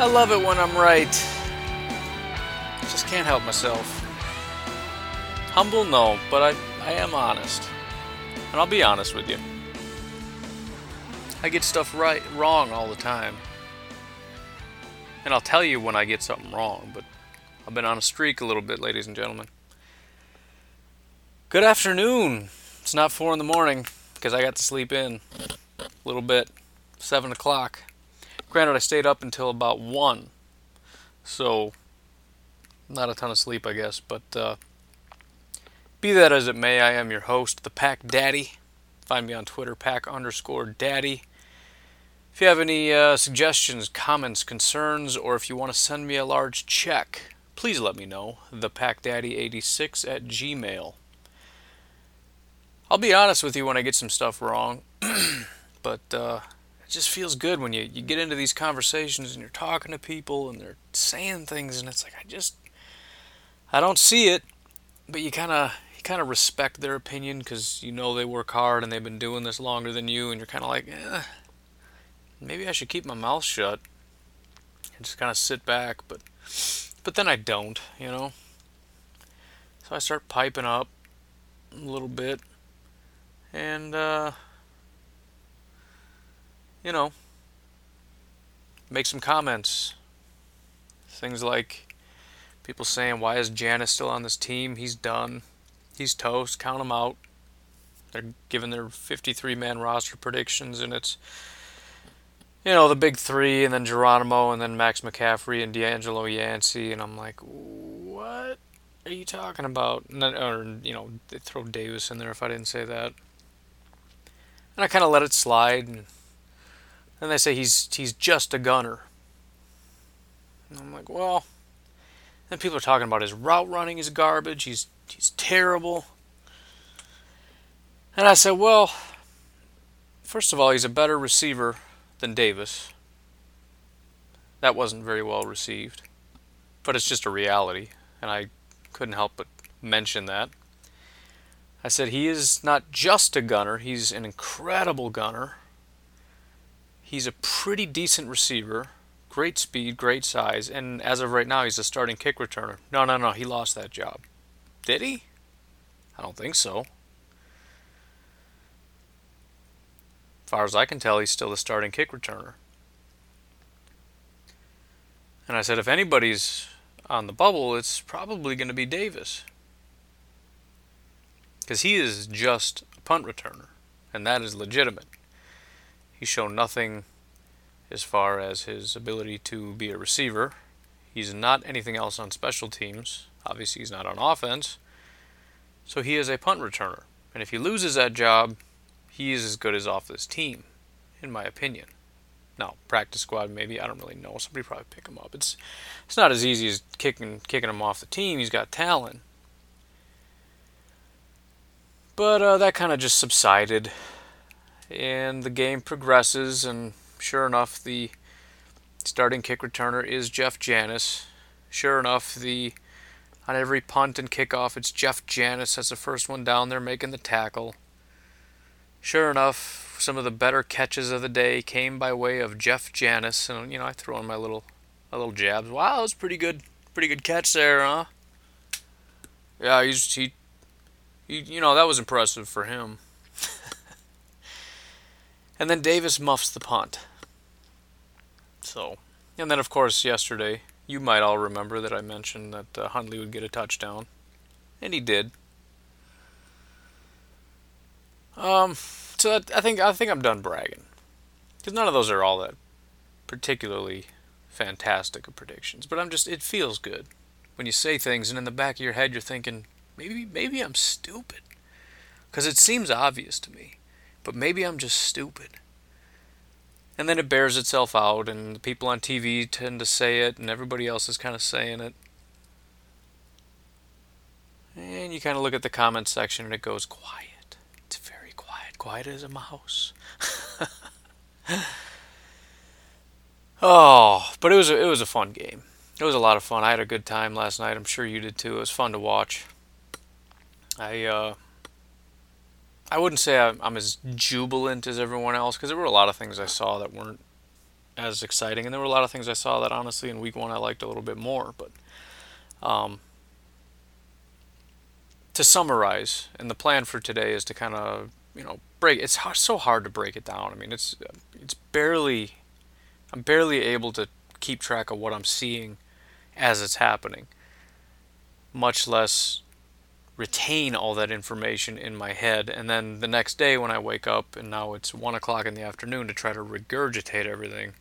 I love it when I'm right. Just can't help myself. Humble, no, but I, I am honest. And I'll be honest with you. I get stuff right wrong all the time. And I'll tell you when I get something wrong, but I've been on a streak a little bit, ladies and gentlemen. Good afternoon. It's not four in the morning because I got to sleep in a little bit. Seven o'clock. Granted, I stayed up until about one, so not a ton of sleep, I guess. But uh, be that as it may, I am your host, the Pack Daddy. Find me on Twitter, Pack underscore Daddy. If you have any uh, suggestions, comments, concerns, or if you want to send me a large check, please let me know. ThePackDaddy86 at gmail. I'll be honest with you when I get some stuff wrong, but uh, it just feels good when you, you get into these conversations and you're talking to people and they're saying things and it's like I just I don't see it, but you kind of you kind of respect their opinion because you know they work hard and they've been doing this longer than you, and you're kind of like, eh, maybe I should keep my mouth shut and just kind of sit back, but but then I don't, you know. So I start piping up a little bit, and uh, you know, make some comments. Things like people saying, "Why is Janis still on this team? He's done. He's toast. Count him out." They're giving their 53-man roster predictions, and it's you know the big three, and then Geronimo, and then Max McCaffrey and DeAngelo Yancey, and I'm like, what are you talking about? Then, or you know, they throw Davis in there if I didn't say that, and I kind of let it slide, and then they say he's he's just a gunner. And I'm like, well. Then people are talking about his route running is garbage. He's he's terrible. And I said, well, first of all, he's a better receiver than Davis. That wasn't very well received. But it's just a reality, and I couldn't help but mention that. I said he is not just a gunner, he's an incredible gunner. He's a pretty decent receiver, great speed, great size, and as of right now, he's a starting kick returner. No, no, no, he lost that job. Did he? I don't think so. Far as I can tell, he's still the starting kick returner. And I said, if anybody's on the bubble, it's probably going to be Davis. Because he is just a punt returner, and that is legitimate. He's shown nothing as far as his ability to be a receiver. He's not anything else on special teams. Obviously, he's not on offense. So he is a punt returner. And if he loses that job, he is as good as off this team, in my opinion. Now, practice squad, maybe I don't really know. Somebody probably pick him up. It's it's not as easy as kicking kicking him off the team. He's got talent, but uh, that kind of just subsided, and the game progresses. And sure enough, the starting kick returner is Jeff Janis. Sure enough, the on every punt and kickoff, it's Jeff Janis that's the first one down there making the tackle. Sure enough, some of the better catches of the day came by way of Jeff Janis, and you know I throw in my little, my little jabs. Wow, that was pretty good, pretty good catch there, huh? Yeah, he's he, he you know that was impressive for him. And then Davis muffs the punt. So, and then of course yesterday, you might all remember that I mentioned that uh, Hundley would get a touchdown, and he did. Um, so I think I think I'm done bragging, because none of those are all that particularly fantastic of predictions. But I'm just it feels good when you say things, and in the back of your head you're thinking maybe maybe I'm stupid, because it seems obvious to me, but maybe I'm just stupid. And then it bears itself out, and the people on TV tend to say it, and everybody else is kind of saying it. And you kind of look at the comment section, and it goes quiet It's very quiet, quiet as a mouse. oh, but it was a, it was a fun game. It was a lot of fun. I had a good time last night. I'm sure you did too. It was fun to watch. I uh, I wouldn't say I'm, as jubilant as everyone else because there were a lot of things I saw that weren't as exciting, and there were a lot of things I saw that honestly in week one I liked a little bit more. But um, to summarize, and the plan for today is to kind of you know break. It's hard, so hard to break it down. I mean, it's it's barely I'm barely able to keep track of what I'm seeing as it's happening, much less retain all that information in my head. And then the next day when I wake up and now it's one o'clock in the afternoon to try to regurgitate everything,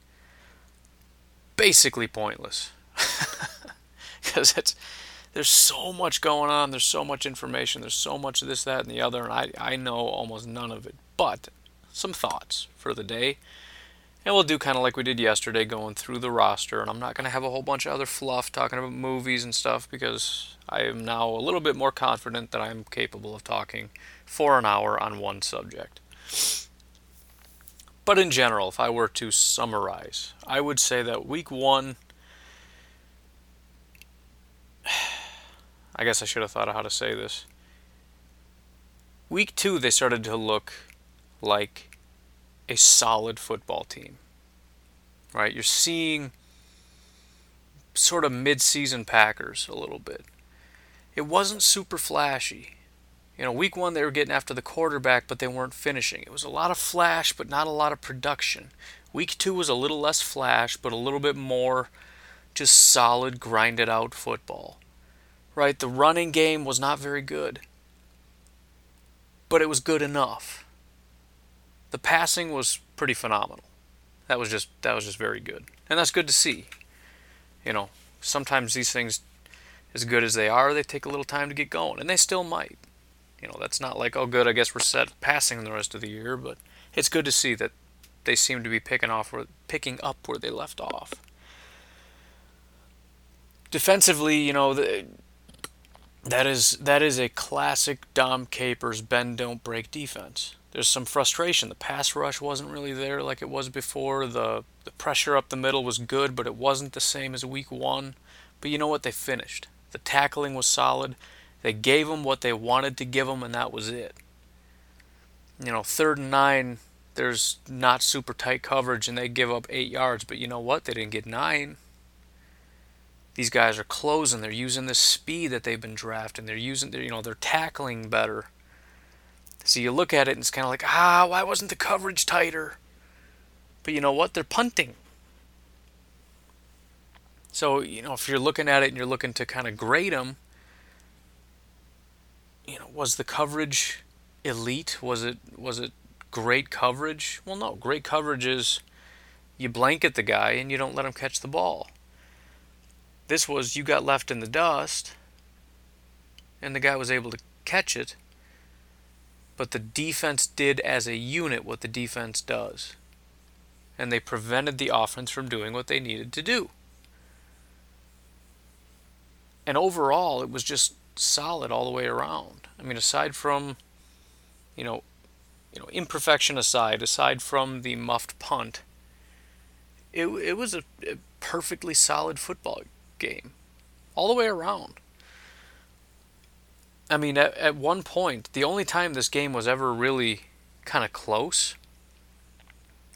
basically pointless. Because it's there's so much going on, there's so much information, there's so much this, that, and the other, and I, I know almost none of it. But some thoughts for the day. And we'll do kind of like we did yesterday, going through the roster. And I'm not going to have a whole bunch of other fluff talking about movies and stuff because I am now a little bit more confident that I'm capable of talking for an hour on one subject. But in general, if I were to summarize, I would say that week one. I guess I should have thought of how to say this. Week two, they started to look like a solid football team. Right? You're seeing sort of mid-season Packers a little bit. It wasn't super flashy. You know, week 1 they were getting after the quarterback, but they weren't finishing. It was a lot of flash, but not a lot of production. Week 2 was a little less flash, but a little bit more just solid grinded out football. Right? The running game was not very good. But it was good enough the passing was pretty phenomenal. That was just that was just very good, and that's good to see. You know, sometimes these things, as good as they are, they take a little time to get going, and they still might. You know, that's not like oh good, I guess we're set passing the rest of the year, but it's good to see that they seem to be picking off where picking up where they left off. Defensively, you know, the, that is that is a classic Dom Capers bend don't break defense there's some frustration. The pass rush wasn't really there like it was before. The the pressure up the middle was good, but it wasn't the same as week 1. But you know what? They finished. The tackling was solid. They gave them what they wanted to give them and that was it. You know, third and 9, there's not super tight coverage and they give up 8 yards, but you know what? They didn't get 9 these guys are closing. They're using the speed that they've been drafting. They're using, you know, they're tackling better. So you look at it and it's kind of like, ah, why wasn't the coverage tighter? But you know what? They're punting. So, you know, if you're looking at it and you're looking to kind of grade them, you know, was the coverage elite? Was it was it great coverage? Well, no. Great coverage is you blanket the guy and you don't let him catch the ball. This was you got left in the dust and the guy was able to catch it but the defense did as a unit what the defense does. And they prevented the offense from doing what they needed to do. And overall, it was just solid all the way around. I mean, aside from, you know, you know, imperfection aside, aside from the muffed punt, it it was a, a perfectly solid football game, all the way around. I mean, at, at one point, the only time this game was ever really kind of close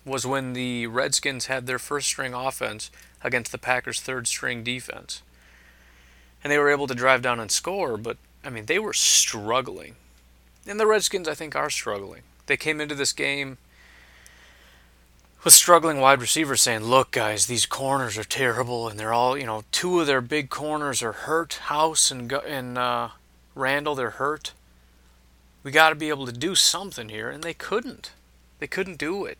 was when the Redskins had their first string offense against the Packers' third string defense. And they were able to drive down and score, but I mean, they were struggling. And the Redskins, I think, are struggling. They came into this game with struggling wide receivers saying, Look, guys, these corners are terrible, and they're all, you know, two of their big corners are hurt House and, and uh, Randall, they're hurt. We got to be able to do something here, and they couldn't. They couldn't do it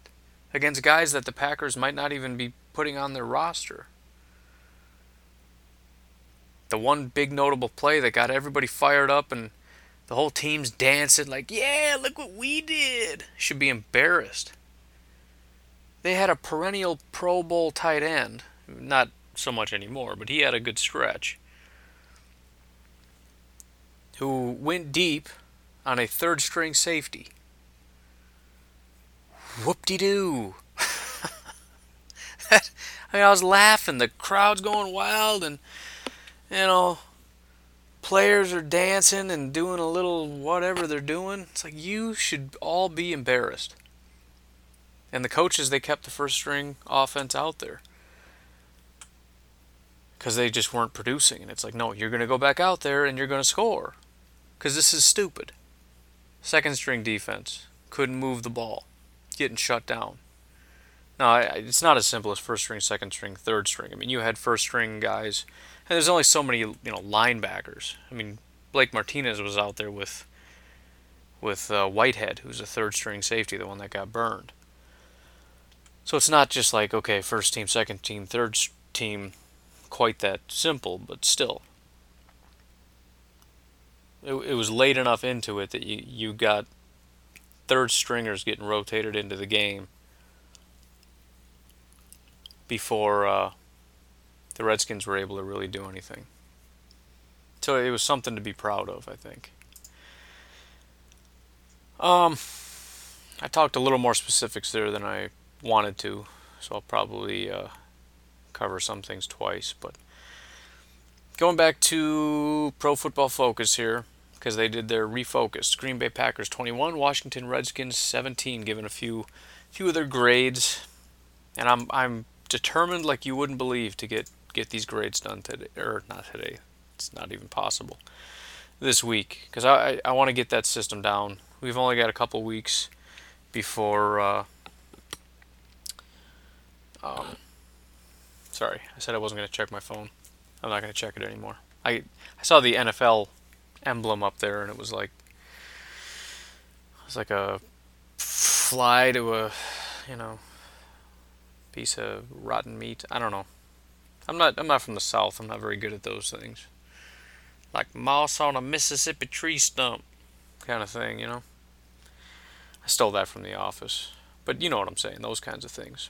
against guys that the Packers might not even be putting on their roster. The one big notable play that got everybody fired up and the whole team's dancing like, yeah, look what we did. Should be embarrassed. They had a perennial Pro Bowl tight end. Not so much anymore, but he had a good stretch who went deep on a third string safety. Whoop de doo. I mean, I was laughing. The crowd's going wild, and, you know, players are dancing and doing a little whatever they're doing. It's like you should all be embarrassed. And the coaches, they kept the first string offense out there because they just weren't producing. And it's like, no, you're going to go back out there and you're going to score because this is stupid. Second string defense couldn't move the ball, getting shut down. No, it's not as simple as first string, second string, third string. I mean, you had first string guys, and there's only so many you know linebackers. I mean, Blake Martinez was out there with with uh, Whitehead, who's a third string safety, the one that got burned. So it's not just like okay, first team, second team, third team quite that simple, but still. It, it was late enough into it that you, you got third stringers getting rotated into the game before uh, the Redskins were able to really do anything. So it was something to be proud of, I think. Um, I talked a little more specifics there than I wanted to, so I'll probably uh, cover some things twice. But going back to Pro Football Focus here, because they did their refocused Green Bay Packers 21, Washington Redskins 17, given a few few of their grades, and I'm I'm determined like you wouldn't believe to get get these grades done today or not today. It's not even possible this week because I I, I want to get that system down. We've only got a couple weeks before. Uh, um, Sorry, I said I wasn't going to check my phone. I'm not going to check it anymore. I I saw the NFL emblem up there, and it was like it was like a fly to a you know piece of rotten meat. I don't know. I'm not I'm not from the south. I'm not very good at those things. Like moss on a Mississippi tree stump kind of thing, you know. I stole that from the office. But you know what I'm saying, those kinds of things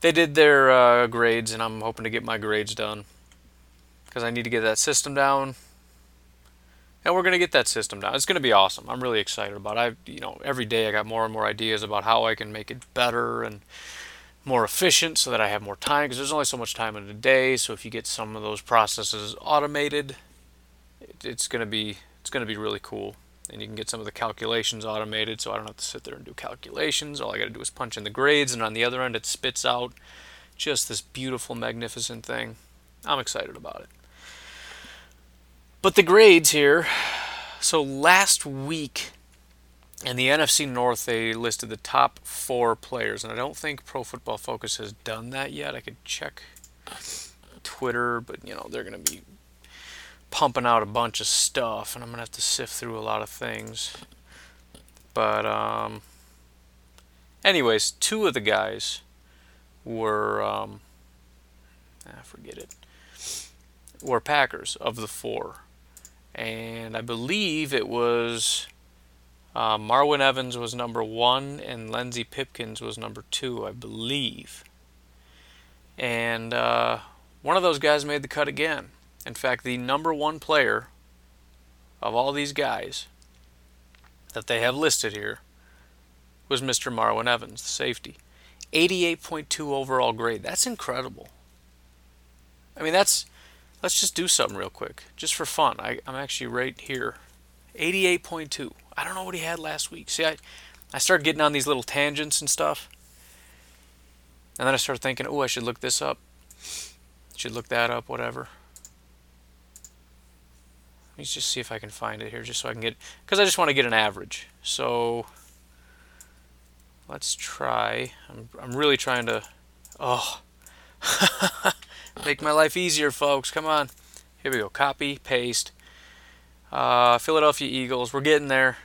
they did their uh, grades, and I'm hoping to get my grades done because I need to get that system down. And we're gonna get that system down. It's gonna be awesome. I'm really excited about. it. I, you know, every day I got more and more ideas about how I can make it better and more efficient, so that I have more time. Because there's only so much time in a day. So if you get some of those processes automated, it, it's gonna be it's gonna be really cool and you can get some of the calculations automated so I don't have to sit there and do calculations. All I got to do is punch in the grades, and on the other end, it spits out just this beautiful, magnificent thing. I'm excited about it. But the grades here so last week in the NFC North, they listed the top four players, and I don't think Pro Football Focus has done that yet. I could check Twitter, but you know they're going to be pumping out a bunch of stuff, and I'm gonna have to sift through a lot of things. But um, anyways, two of the guys were um, ah, forget it were Packers of the four, and I believe it was uh, Marwin Evans was number one and Lenzy Pipkins was number two, I believe. And uh, one of those guys made the cut again. In fact, the number one player of all these guys that they have listed here was Mr. Marwin Evans, the safety. 88.2 overall grade. That's incredible. I mean, that's. Let's just do something real quick, just for fun. I, I'm actually right here. 88.2. I don't know what he had last week. See, I, I started getting on these little tangents and stuff. And then I started thinking, oh, I should look this up. Should look that up, whatever. Let me just see if I can find it here, just so I can get, because I just want to get an average. So let's try. I'm, I'm really trying to, oh, make my life easier, folks. Come on. Here we go. Copy, paste. Uh, Philadelphia Eagles. We're getting there.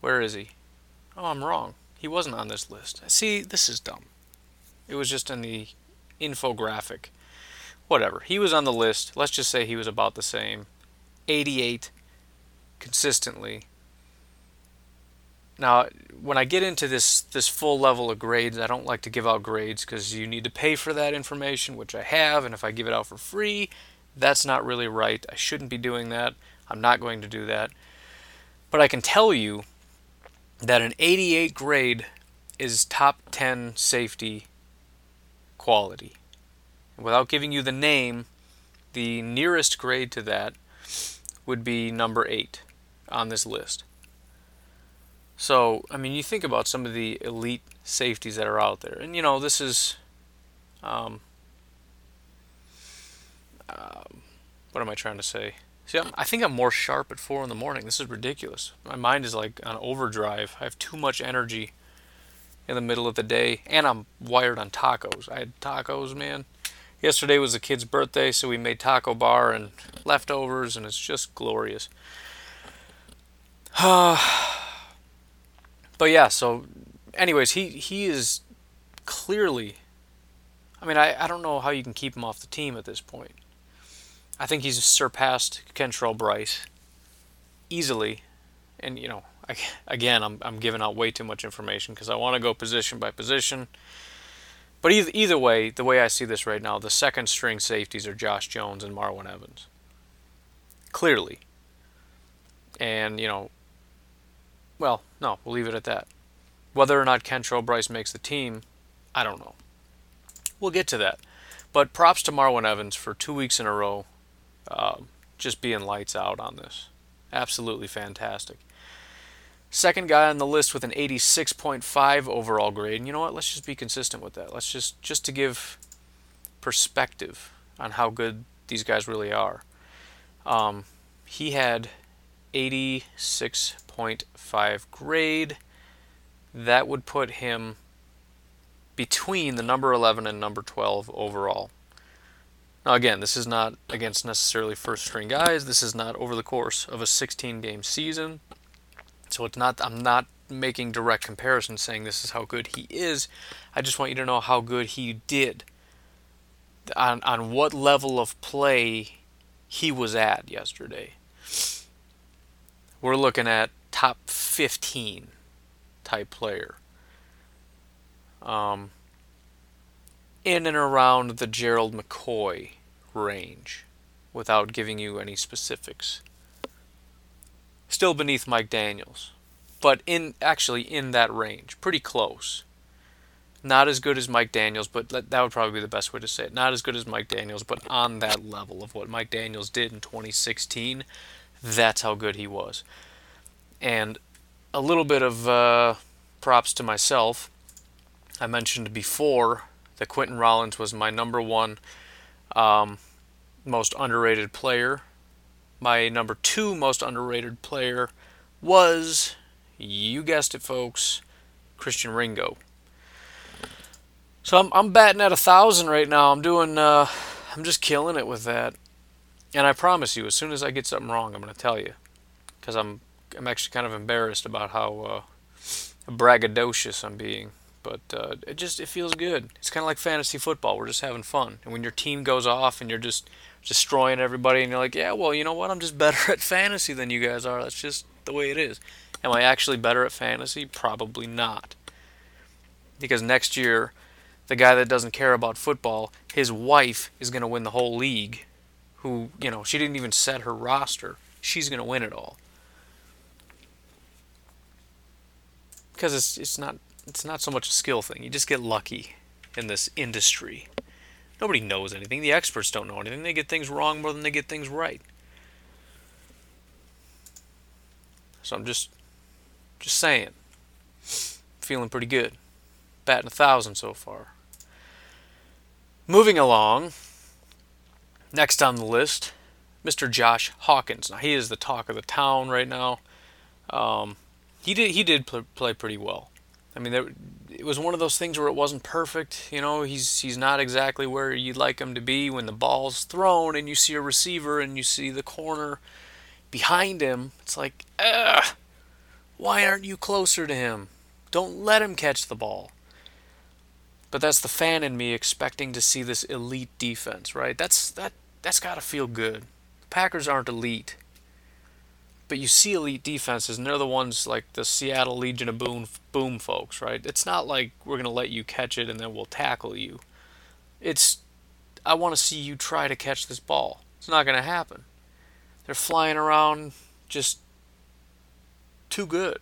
Where is he? Oh, I'm wrong. He wasn't on this list. See, this is dumb. It was just in the infographic. Whatever. He was on the list. Let's just say he was about the same. 88 consistently. Now, when I get into this this full level of grades, I don't like to give out grades because you need to pay for that information, which I have, and if I give it out for free, that's not really right. I shouldn't be doing that. I'm not going to do that. But I can tell you that an 88 grade is top 10 safety quality. Without giving you the name, the nearest grade to that would be number eight on this list. So, I mean, you think about some of the elite safeties that are out there, and you know, this is, um, uh, what am I trying to say? See, I'm, I think I'm more sharp at four in the morning. This is ridiculous. My mind is like on overdrive. I have too much energy in the middle of the day, and I'm wired on tacos. I had tacos, man. Yesterday was the kid's birthday, so we made taco bar and leftovers, and it's just glorious. but yeah, so anyways, he he is clearly. I mean, I, I don't know how you can keep him off the team at this point. I think he's surpassed Kentrell Brice easily, and you know, I, again, I'm I'm giving out way too much information because I want to go position by position. But either either way, the way I see this right now, the second string safeties are Josh Jones and Marwin Evans. Clearly. And you know, well, no, we'll leave it at that. Whether or not Kentrell Brice makes the team, I don't know. We'll get to that. But props to Marwin Evans for two weeks in a row uh, just being lights out on this. Absolutely fantastic. Second guy on the list with an 86.5 overall grade. And you know what? Let's just be consistent with that. Let's just just to give perspective on how good these guys really are. Um, he had 86.5 grade. That would put him between the number 11 and number 12 overall. Now, again, this is not against necessarily first string guys. This is not over the course of a 16 game season. So it's not, I'm not making direct comparisons saying this is how good he is. I just want you to know how good he did. On, on what level of play he was at yesterday. We're looking at top 15 type player. Um, in and around the Gerald McCoy range without giving you any specifics. Still beneath Mike Daniels, but in actually in that range, pretty close. Not as good as Mike Daniels, but that would probably be the best way to say it. Not as good as Mike Daniels, but on that level of what Mike Daniels did in 2016. That's how good he was. And a little bit of uh, props to myself. I mentioned before that Quinten Rollins was my number one um, most underrated player. My number two most underrated player was, you guessed it, folks, Christian Ringo. So I'm, I'm batting at a thousand right now. I'm doing, uh, I'm just killing it with that. And I promise you, as soon as I get something wrong, I'm going to tell you, because I'm, I'm actually kind of embarrassed about how uh, braggadocious I'm being but uh, it just it feels good. It's kind of like fantasy football. We're just having fun, and when your team goes off and you're just destroying everybody, and you're like, yeah, well, you know what? I'm just better at fantasy than you guys are. That's just the way it is. Am I actually better at fantasy? Probably not. Because next year, the guy that doesn't care about football, his wife is going to win the whole league. Who, you know, she didn't even set her roster. She's going to win it all. Because it's it's not it's not so much a skill thing. You just get lucky in this industry. Nobody knows anything. The experts don't know anything. They get things wrong more than they get things right. So I'm just just saying. Feeling pretty good. Batting a thousand so far. Moving along. Next on the list, Mr. Josh Hawkins. Now he is the talk of the town right now. Um, he did he did play pretty well. I mean, there, it was one of those things where it wasn't perfect. You know, he's he's not exactly where you'd like him to be when the ball's thrown and you see a receiver and you see the corner behind him. It's like, ugh, why aren't you closer to him? Don't let him catch the ball. But that's the fan in me expecting to see this elite defense, right? That's that that's got to feel good. The Packers aren't elite. But you see elite defenses, and they're the ones like the Seattle Legion of Boom, boom folks, right? It's not like we're going to let you catch it and then we'll tackle you. It's, I want to see you try to catch this ball. It's not going to happen. They're flying around just too good.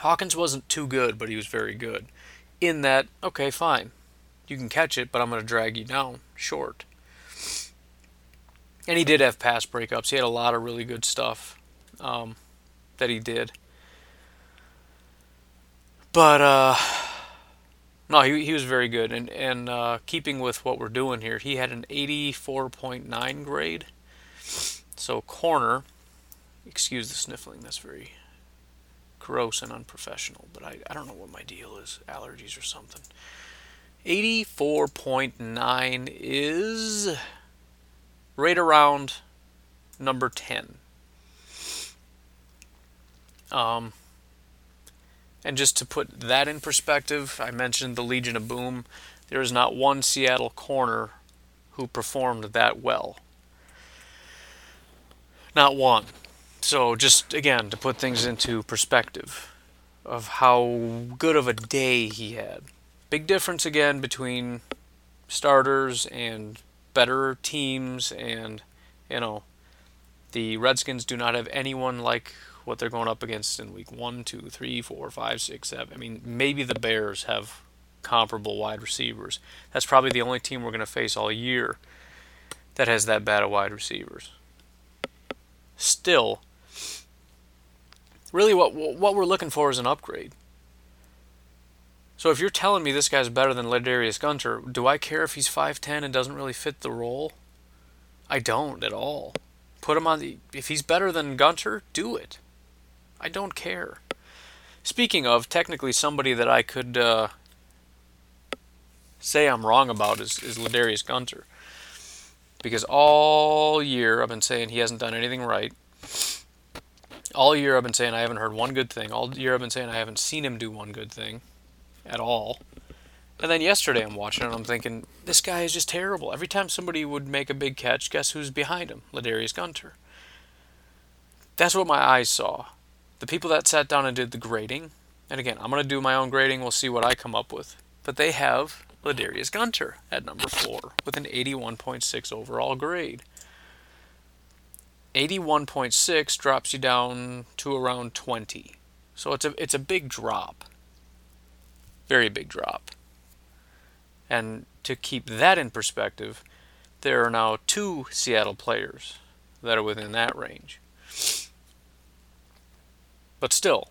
Hawkins wasn't too good, but he was very good. In that, okay, fine. You can catch it, but I'm going to drag you down short. And he did have pass breakups. He had a lot of really good stuff um, that he did. But uh, no, he he was very good, and and uh, keeping with what we're doing here, he had an 84.9 grade. So corner, excuse the sniffling. That's very gross and unprofessional. But I I don't know what my deal is, allergies or something. 84.9 is right around number 10. Um, and just to put that in perspective, I mentioned the Legion of Boom. There is not one Seattle corner who performed that well. Not one. So, just again, to put things into perspective of how good of a day he had. Big difference again between starters and better teams, and, you know, the Redskins do not have anyone like what they're going up against in week one, two, three, four, five, six, seven. I mean, maybe the Bears have comparable wide receivers. That's probably the only team we're going to face all year that has that bad of wide receivers. Still, really what what we're looking for is an upgrade. So if you're telling me this guy's better than Ladarius Gunter, do I care if he's 5'10 and doesn't really fit the role? I don't at all. Put him on the if he's better than Gunter, do it. I don't care. Speaking of, technically somebody that I could uh, say I'm wrong about is, is Ladarius Gunter. Because all year I've been saying he hasn't done anything right. All year I've been saying I haven't heard one good thing. All year I've been saying I haven't seen him do one good thing at all. And then yesterday I'm watching and I'm thinking, this guy is just terrible. Every time somebody would make a big catch, guess who's behind him? Ladarius Gunter. That's what my eyes saw the people that sat down and did the grading, and again, I'm going to do my own grading. We'll see what I come up with. But they have Ladarius Gunter at number four with an 81.6 overall grade. 81.6 drops you down to around 20. So it's a it's a big drop. Very big drop. And to keep that in perspective, there are now two Seattle players that are within that range. But still,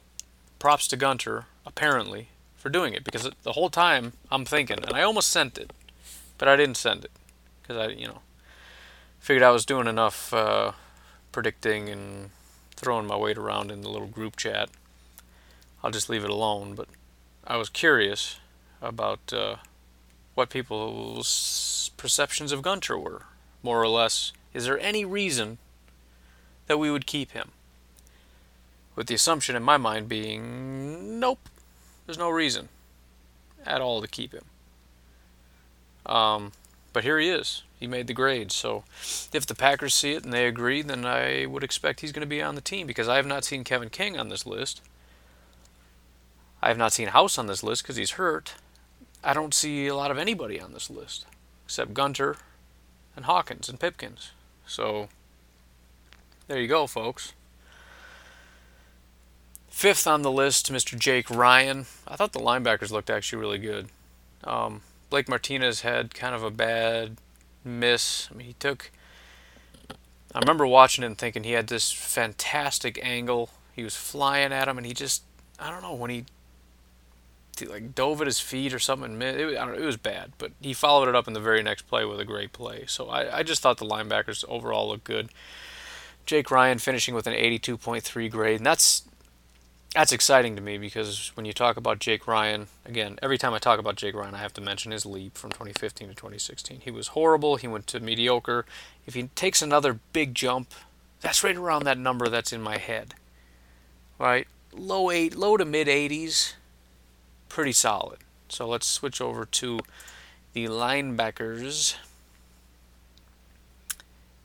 props to Gunter, apparently, for doing it because the whole time I'm thinking, and I almost sent it, but I didn't send it because I, you know, figured I was doing enough uh, predicting and throwing my weight around in the little group chat. I'll just leave it alone. But I was curious about uh, what people's perceptions of Gunter were, more or less. Is there any reason that we would keep him? With the assumption in my mind being, nope, there's no reason at all to keep him. Um, but here he is. He made the grade. So if the Packers see it and they agree, then I would expect he's going to be on the team because I have not seen Kevin King on this list. I have not seen House on this list because he's hurt. I don't see a lot of anybody on this list except Gunter and Hawkins and Pipkins. So there you go, folks. Fifth on the list, Mr. Jake Ryan. I thought the linebackers looked actually really good. Um, Blake Martinez had kind of a bad miss. I mean, he took. I remember watching and thinking he had this fantastic angle. He was flying at him, and he just. I don't know when he. Like dove at his feet or something. It, know, it was bad, but he followed it up in the very next play with a great play. So I, I just thought the linebackers overall looked good. Jake Ryan finishing with an 82.3 grade, and that's that's exciting to me because when you talk about Jake Ryan, again, every time I talk about Jake Ryan, I have to mention his leap from 2015 to 2016. He was horrible. He went to mediocre. If he takes another big jump, that's right around that number that's in my head. Right? Low eight, low to mid 80s, pretty solid. So let's switch over to the linebackers.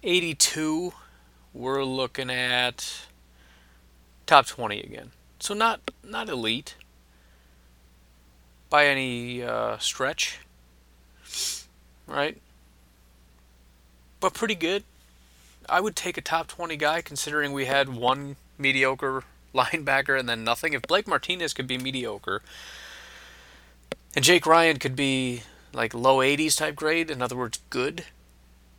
82, we're looking at top 20 again. So not not elite by any uh, stretch, right? But pretty good. I would take a top 20 guy considering we had one mediocre linebacker and then nothing. If Blake Martinez could be mediocre and Jake Ryan could be like low 80s type grade, in other words, good,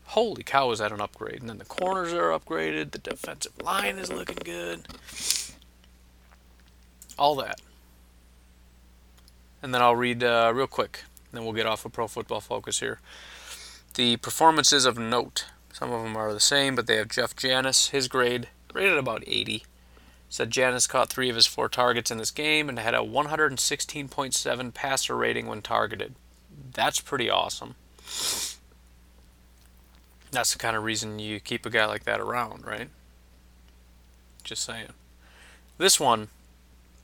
holy cow, is that an upgrade? And then the corners are upgraded, the defensive line is looking good all that. and then I'll read uh, real quick. And Then we'll get off of Pro Football Focus here. The performances of note. Some of them are the same, but they have Jeff Janis, his grade rated about 80. Said Janis caught three of his four targets in this game and had a 116.7 passer rating when targeted. That's pretty awesome. That's the kind of reason you keep a guy like that around, right? Just saying. This one,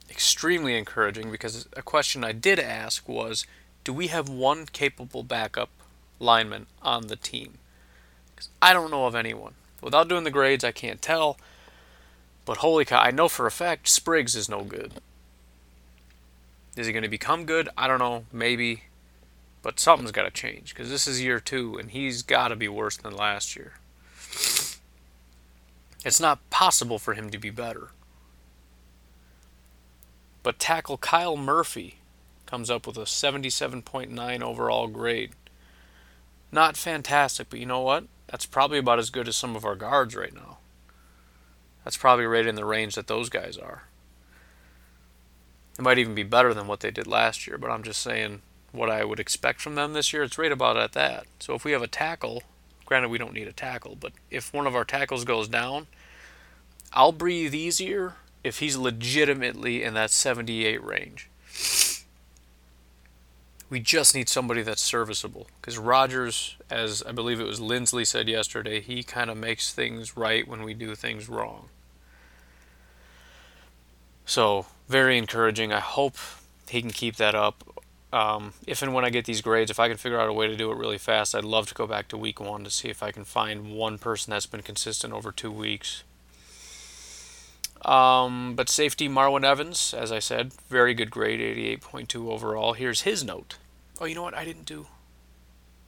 extremely encouraging because a question I did ask was do we have one capable backup lineman on the team? Because I don't know of anyone. Without doing the grades, I can't tell. But holy cow, I know for a fact Spriggs is no good. Is he going to become good? I don't know. Maybe. But something's got to change because this is year two and he's got to be worse than last year. It's not possible for him to be better. But tackle Kyle Murphy comes up with a 77.9 overall grade. Not fantastic, but you know what? That's probably about as good as some of our guards right now. That's probably right in the range that those guys are. It might even be better than what they did last year, but I'm just saying what I would expect from them this year, it's right about at that. So if we have a tackle, granted we don't need a tackle, but if one of our tackles goes down, I'll breathe easier if he's legitimately in that 78 range. We just need somebody that's serviceable. Because Rodgers, as I believe it was Linsley said yesterday, he kind of makes things right when we do things wrong. So, very encouraging. I hope he can keep that up. Um, if and when I get these grades, if I can figure out a way to do it really fast, I'd love to go back to week one to see if I can find one person that's been consistent over two weeks. Um, but safety, Marwin Evans, as I said, very good grade, 88.2 overall. Here's his note. Oh, you know what? I didn't do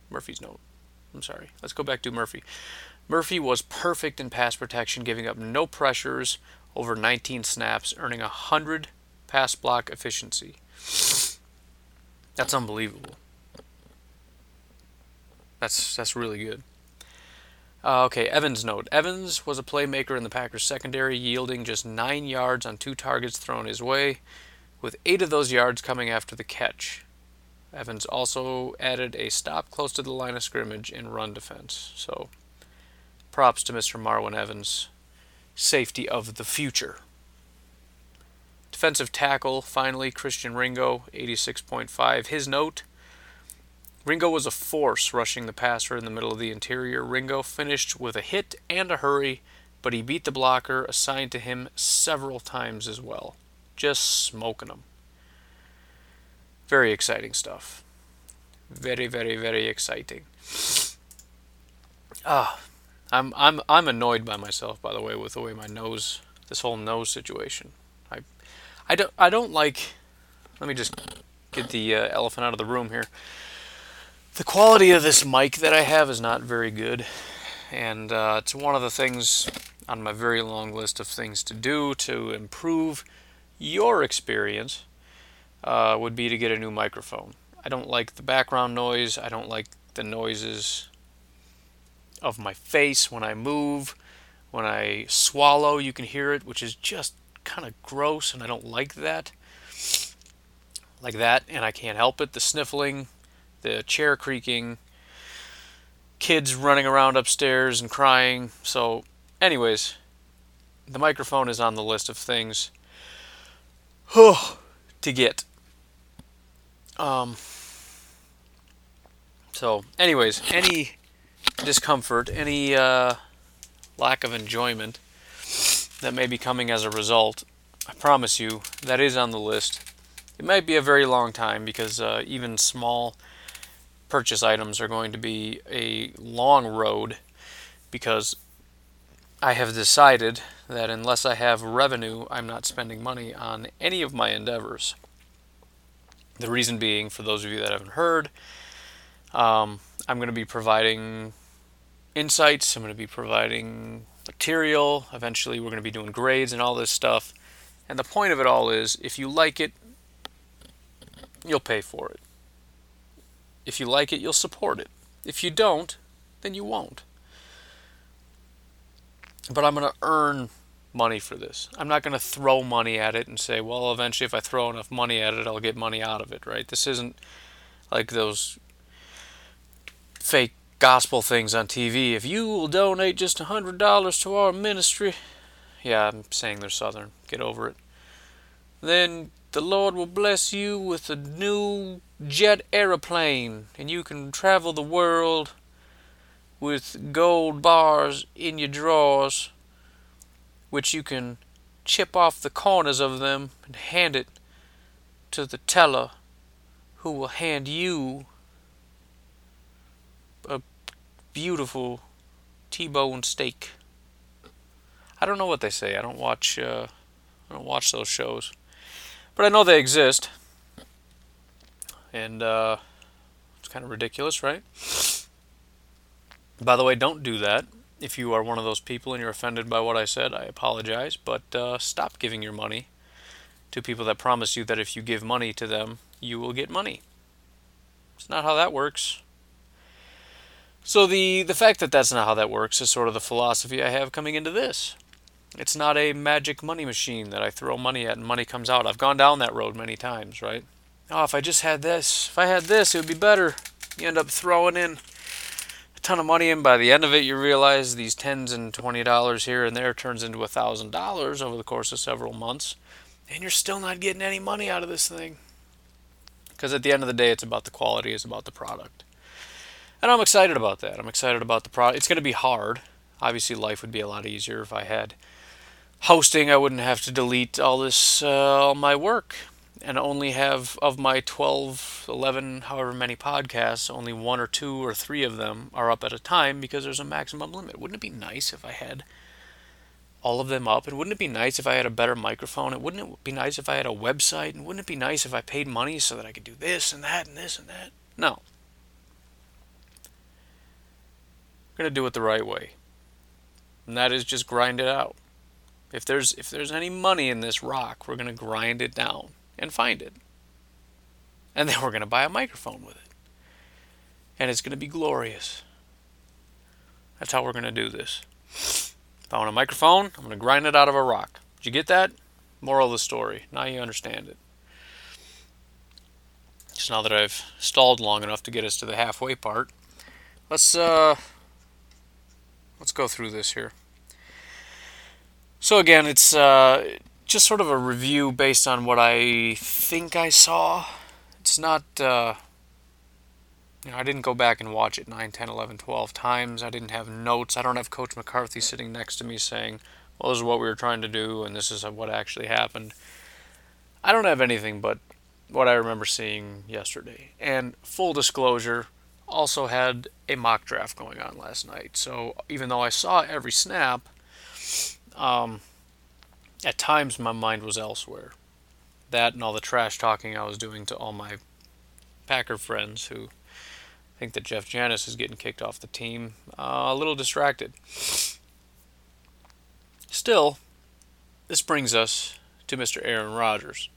Murphy's note. I'm sorry. Let's go back to Murphy. Murphy was perfect in pass protection, giving up no pressures over 19 snaps, earning 100 pass block efficiency. That's unbelievable. That's that's really good. Uh, okay, Evans note. Evans was a playmaker in the Packers secondary, yielding just nine yards on two targets thrown his way, with eight of those yards coming after the catch. Evans also added a stop close to the line of scrimmage in run defense. So, props to Mr. Marwin Evans. Safety of the future. Defensive tackle, finally, Christian Ringo, 86.5. His note Ringo was a force rushing the passer in the middle of the interior. Ringo finished with a hit and a hurry, but he beat the blocker assigned to him several times as well. Just smoking. Very exciting stuff. Very, very, very exciting. Ah, I'm I'm I'm annoyed by myself, by the way, with the way my nose, this whole nose situation. I, I don't I don't like. Let me just get the uh, elephant out of the room here. The quality of this mic that I have is not very good, and uh, it's one of the things on my very long list of things to do to improve your experience. Uh, would be to get a new microphone. I don't like the background noise. I don't like the noises of my face when I move. When I swallow, you can hear it, which is just kind of gross, and I don't like that. Like that, and I can't help it. The sniffling, the chair creaking, kids running around upstairs and crying. So, anyways, the microphone is on the list of things to get. Um, so, anyways, any discomfort, any uh, lack of enjoyment that may be coming as a result, I promise you that is on the list. It might be a very long time because uh, even small purchase items are going to be a long road because I have decided that unless I have revenue, I'm not spending money on any of my endeavors. The reason being, for those of you that haven't heard, um, I'm going to be providing insights, I'm going to be providing material. Eventually, we're going to be doing grades and all this stuff. And the point of it all is if you like it, you'll pay for it. If you like it, you'll support it. If you don't, then you won't. But I'm going to earn money for this. I'm not going to throw money at it and say, well, eventually if I throw enough money at it, I'll get money out of it, right? This isn't like those fake gospel things on TV. If you will donate just a $100 to our ministry, yeah, I'm saying they're Southern. Get over it. Then the Lord will bless you with a new jet aeroplane, and you can travel the world with gold bars in your drawers, which you can chip off the corners of them and hand it to the teller, who will hand you a beautiful T-bone steak. I don't know what they say. I don't watch. Uh, I don't watch those shows, but I know they exist, and uh, it's kind of ridiculous, right? By the way, don't do that. If you are one of those people and you're offended by what I said, I apologize, but uh, stop giving your money to people that promise you that if you give money to them, you will get money. It's not how that works. So the the fact that that's not how that works is sort of the philosophy I have coming into this. It's not a magic money machine that I throw money at and money comes out. I've gone down that road many times, right? Oh, if I just had this, if I had this, it would be better. You end up throwing in a ton of money, and by the end of it, you realize these tens and twenty dollars here and there turns into a thousand dollars over the course of several months, and you're still not getting any money out of this thing. Because at the end of the day, it's about the quality, it's about the product. And I'm excited about that. I'm excited about the product. It's going to be hard. Obviously, life would be a lot easier if I had hosting, I wouldn't have to delete all this, uh, all my work, and only have of my 12, 11, however many podcasts, only one or two or three of them are up at a time because there's a maximum limit. Wouldn't it be nice if I had all of them up? And wouldn't it be nice if I had a better microphone? And wouldn't it be nice if I had a website? And wouldn't it be nice if I paid money so that I could do this and that and this and that? No. I'm going to do it the right way. And that is just grind it out. If there's if there's any money in this rock, we're going to grind it down and find it. And then we're going to buy a microphone with it. And it's going to be glorious. That's how we're going to do this. If I want a microphone, I'm going to grind it out of a rock. Did you get that? Moral of the story. Now you understand it. Just now that I've stalled long enough to get us to the halfway part, let's uh let's go through this here. So again, it's uh, just sort of a review based on what I think I saw. It's not, uh, you know, I didn't go back and watch it 9, 10, 11, 12 times. I didn't have notes. I don't have Coach McCarthy sitting next to me saying, well, this is what we were trying to do and this is what actually happened. I don't have anything but what I remember seeing yesterday. And full disclosure, also had a mock draft going on last night. So even though I saw every snap, um, at times my mind was elsewhere. That and all the trash talking I was doing to all my Packer friends who think that Jeff Janis is getting kicked off the team. Uh, a little distracted. Still, this brings us to Mr. Aaron Rodgers.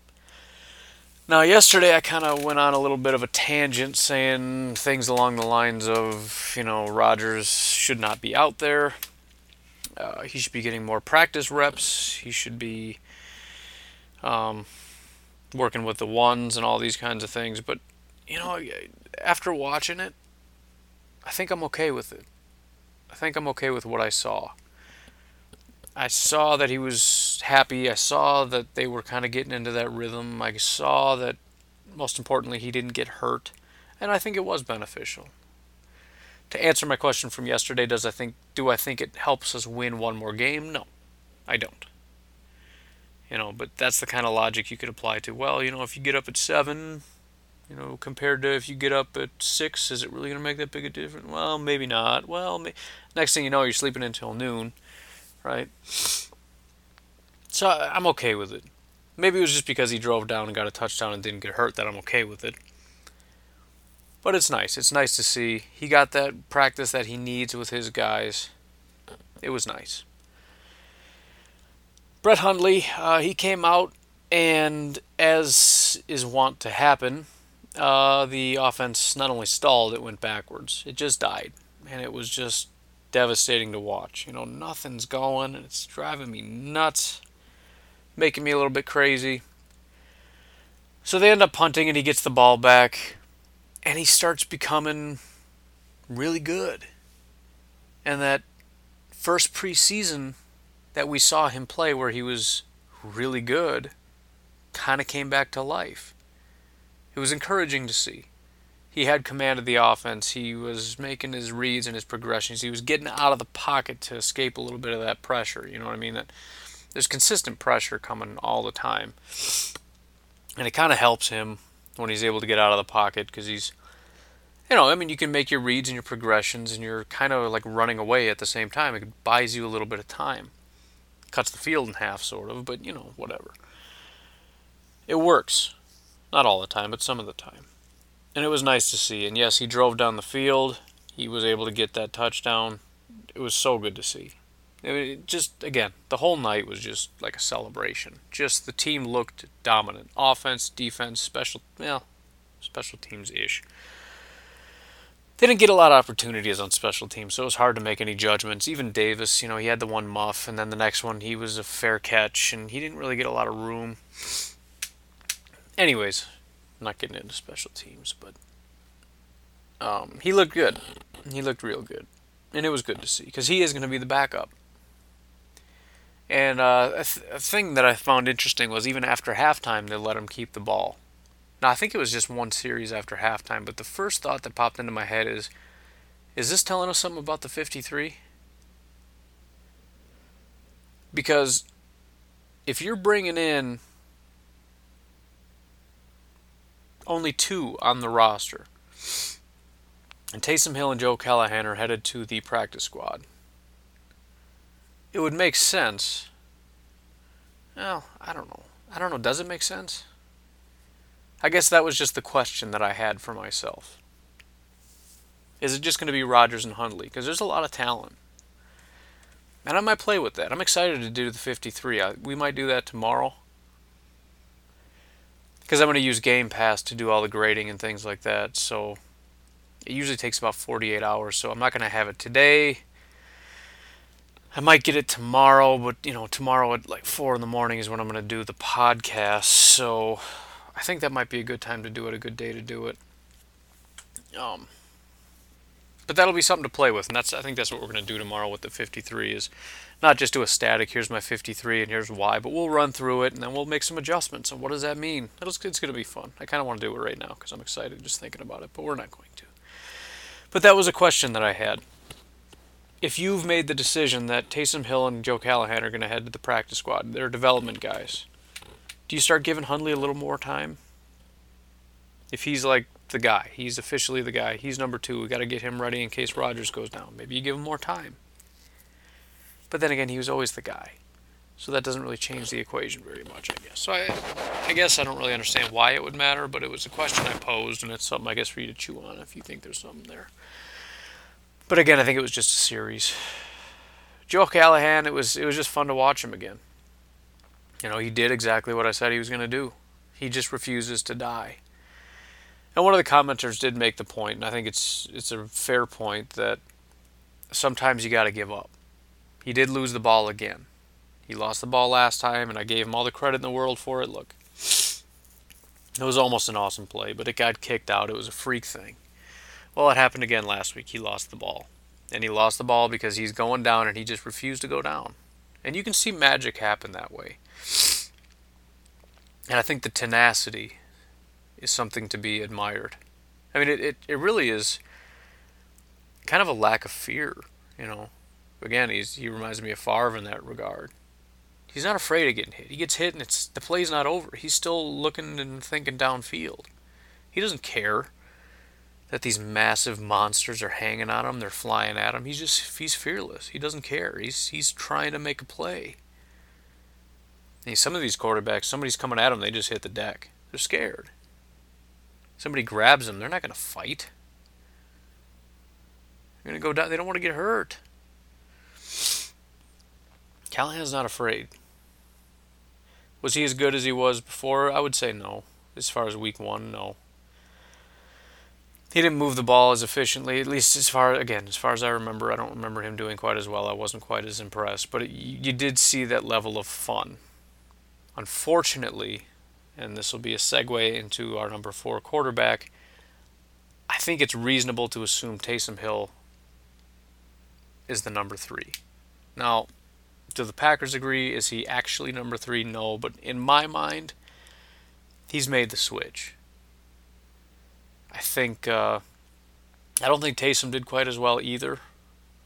Now, yesterday I kind of went on a little bit of a tangent saying things along the lines of, you know, Rodgers should not be out there. Uh, he should be getting more practice reps. He should be um, working with the ones and all these kinds of things. But, you know, after watching it, I think I'm okay with it. I think I'm okay with what I saw. I saw that he was happy. I saw that they were kind of getting into that rhythm. I saw that, most importantly, he didn't get hurt. And I think it was beneficial to answer my question from yesterday, does I think do I think it helps us win one more game? No, I don't. You know, but that's the kind of logic you could apply to. Well, you know, if you get up at seven, you know, compared to if you get up at six, is it really going to make that big a difference? Well, maybe not. Well, may- next thing you know, you're sleeping until noon, right? So I'm okay with it. Maybe it was just because he drove down and got a touchdown and didn't get hurt that I'm okay with it. But it's nice. It's nice to see. He got that practice that he needs with his guys. It was nice. Brett Hundley, uh, he came out, and as is wont to happen, uh, the offense not only stalled, it went backwards. It just died. And it was just devastating to watch. You know, nothing's going, and it's driving me nuts, making me a little bit crazy. So they end up punting, and he gets the ball back, and he starts becoming really good. And that first preseason that we saw him play, where he was really good, kind of came back to life. It was encouraging to see he had command of the offense. He was making his reads and his progressions. He was getting out of the pocket to escape a little bit of that pressure. You know what I mean? That there's consistent pressure coming all the time, and it kind of helps him when he's able to get out of the pocket because he's, you know, I mean, you can make your reads and your progressions, and you're kind of like running away at the same time. It buys you a little bit of time, cuts the field in half, sort of, but you know, whatever. It works, not all the time, but some of the time and it was nice to see. And yes, he drove down the field. He was able to get that touchdown. It was so good to see. Just again, the whole night was just like a celebration. Just the team looked dominant. Offense, defense, special, well, special teams ish. They didn't get a lot of opportunities on special teams, so it was hard to make any judgments. Even Davis, you know, he had the one muff, and then the next one he was a fair catch, and he didn't really get a lot of room. Anyways, I'm not getting into special teams, but um, he looked good. He looked real good, and it was good to see because he is going to be the backup. And uh, a, th- a thing that I found interesting was even after halftime, they let him keep the ball. Now I think it was just one series after halftime, but the first thought that popped into my head is, is this telling us something about the 53? Because if you're bringing in only two on the roster. And Taysom Hill and Joe Callahan are headed to the practice squad. It would make sense. Well, I don't know. I don't know. Does it make sense? I guess that was just the question that I had for myself. Is it just going to be Rodgers and Hundley? Because there's a lot of talent. And I might play with that. I'm excited to do the 53. I, we might do that tomorrow because I'm going to use Game Pass to do all the grading and things like that. So it usually takes about 48 hours. So I'm not going to have it today. I might get it tomorrow, but you know, tomorrow at like four in the morning is when I'm going to do the podcast. So I think that might be a good time to do it, a good day to do it. Um, but that'll be something to play with, and that's I think that's what we're going to do tomorrow with the 53 is not just do a static. Here's my 53 and here's why, but we'll run through it and then we'll make some adjustments. And what does that mean? It's, it's going to be fun. I kind of want to do it right now because I'm excited just thinking about it, but we're not going to. But that was a question that I had. If you've made the decision that Taysom Hill and Joe Callahan are going to head to the practice squad, they're development guys. Do you start giving Hundley a little more time? If he's like the guy. He's officially the guy. He's number two. We got to get him ready in case Rodgers goes down. Maybe you give him more time. But then again, he was always the guy. So that doesn't really change the equation very much, I guess. So I, I guess I don't really understand why it would matter, but it was a question I posed, and it's something I guess for you to chew on if you think there's something there. But again, I think it was just a series. Joe Callahan, it was it was just fun to watch him again. You know, he did exactly what I said he was going to do. He just refuses to die. And one of the commenters did make the point, and I think it's it's a fair point that sometimes you got to give up. He did lose the ball again. He lost the ball last time, and I gave him all the credit in the world for it. Look, it was almost an awesome play, but it got kicked out. It was a freak thing. Well, it happened again last week. He lost the ball. And he lost the ball because he's going down and he just refused to go down. And you can see magic happen that way. And I think the tenacity is something to be admired. I mean, it, it, it really is kind of a lack of fear, you know. Again, he's, he reminds me of Favre in that regard. He's not afraid of getting hit. He gets hit and it's the play's not over. He's still looking and thinking downfield. He doesn't care that these massive monsters are hanging on him, they're flying at him. He's just he's fearless. He doesn't care. He's he's trying to make a play. And some of these quarterbacks, somebody's coming at them, they just hit the deck. They're scared somebody grabs them, they're not going to fight. They're going to go down. They don't want to get hurt. Callahan's not afraid. Was he as good as he was before? I would say no. As far as week one, no. He didn't move the ball as efficiently, at least as far again as far as I remember. I don't remember him doing quite as well. I wasn't quite as impressed, but it, you did see that level of fun. Unfortunately, and this will be a segue into our number four quarterback. I think it's reasonable to assume Taysom Hill is the number three. Now, do the Packers agree? Is he actually number three? No, but in my mind, he's made the switch. I think uh, I don't think Taysom did quite as well either.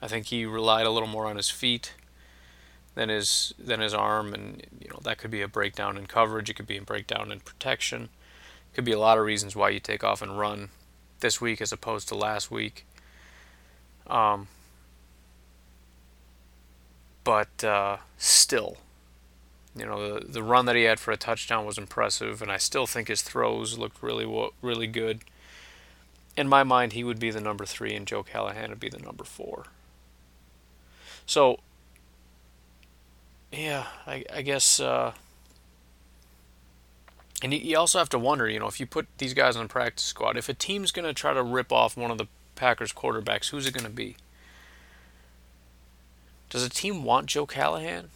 I think he relied a little more on his feet than his than his arm, and you know that could be a breakdown in coverage. It could be a breakdown in protection. It could be a lot of reasons why you take off and run this week as opposed to last week. Um, but uh, still, you know the the run that he had for a touchdown was impressive, and I still think his throws looked really really good in my mind, he would be the number three, and Joe Callahan would be the number four. So, yeah, I, I guess. Uh, and you, also have to wonder, you know, if you put these guys on practice squad, if a team's going to try to rip off one of the Packers quarterbacks, who's it going to be? Does a team want Joe Callahan?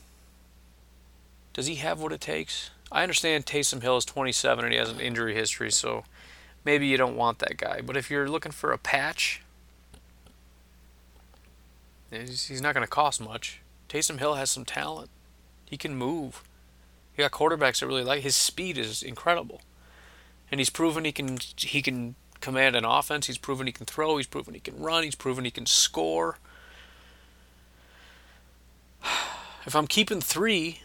Does he have what it takes? I understand Taysom Hill is 27 and he has an injury history, so maybe you don't want that guy. But if you're looking for a patch, eh, he's not going to cost much. Taysom Hill has some talent. He can move. He got quarterbacks that really like his speed is incredible, and he's proven he can he can command an offense. He's proven he can throw. He's proven he can run. He's proven he can score. If I'm keeping three,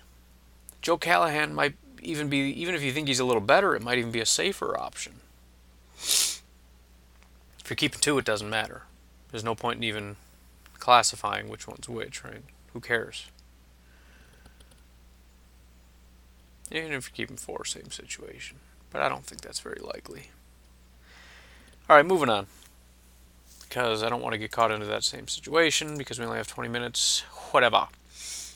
Joe Callahan might even be even if you think he's a little better, it might even be a safer option. If you're keeping two, it doesn't matter. There's no point in even classifying which one's which, right? Who cares? Even if you're keeping four, same situation. But I don't think that's very likely. All right, moving on. Because I don't want to get caught into that same situation because we only have 20 minutes. Whatever.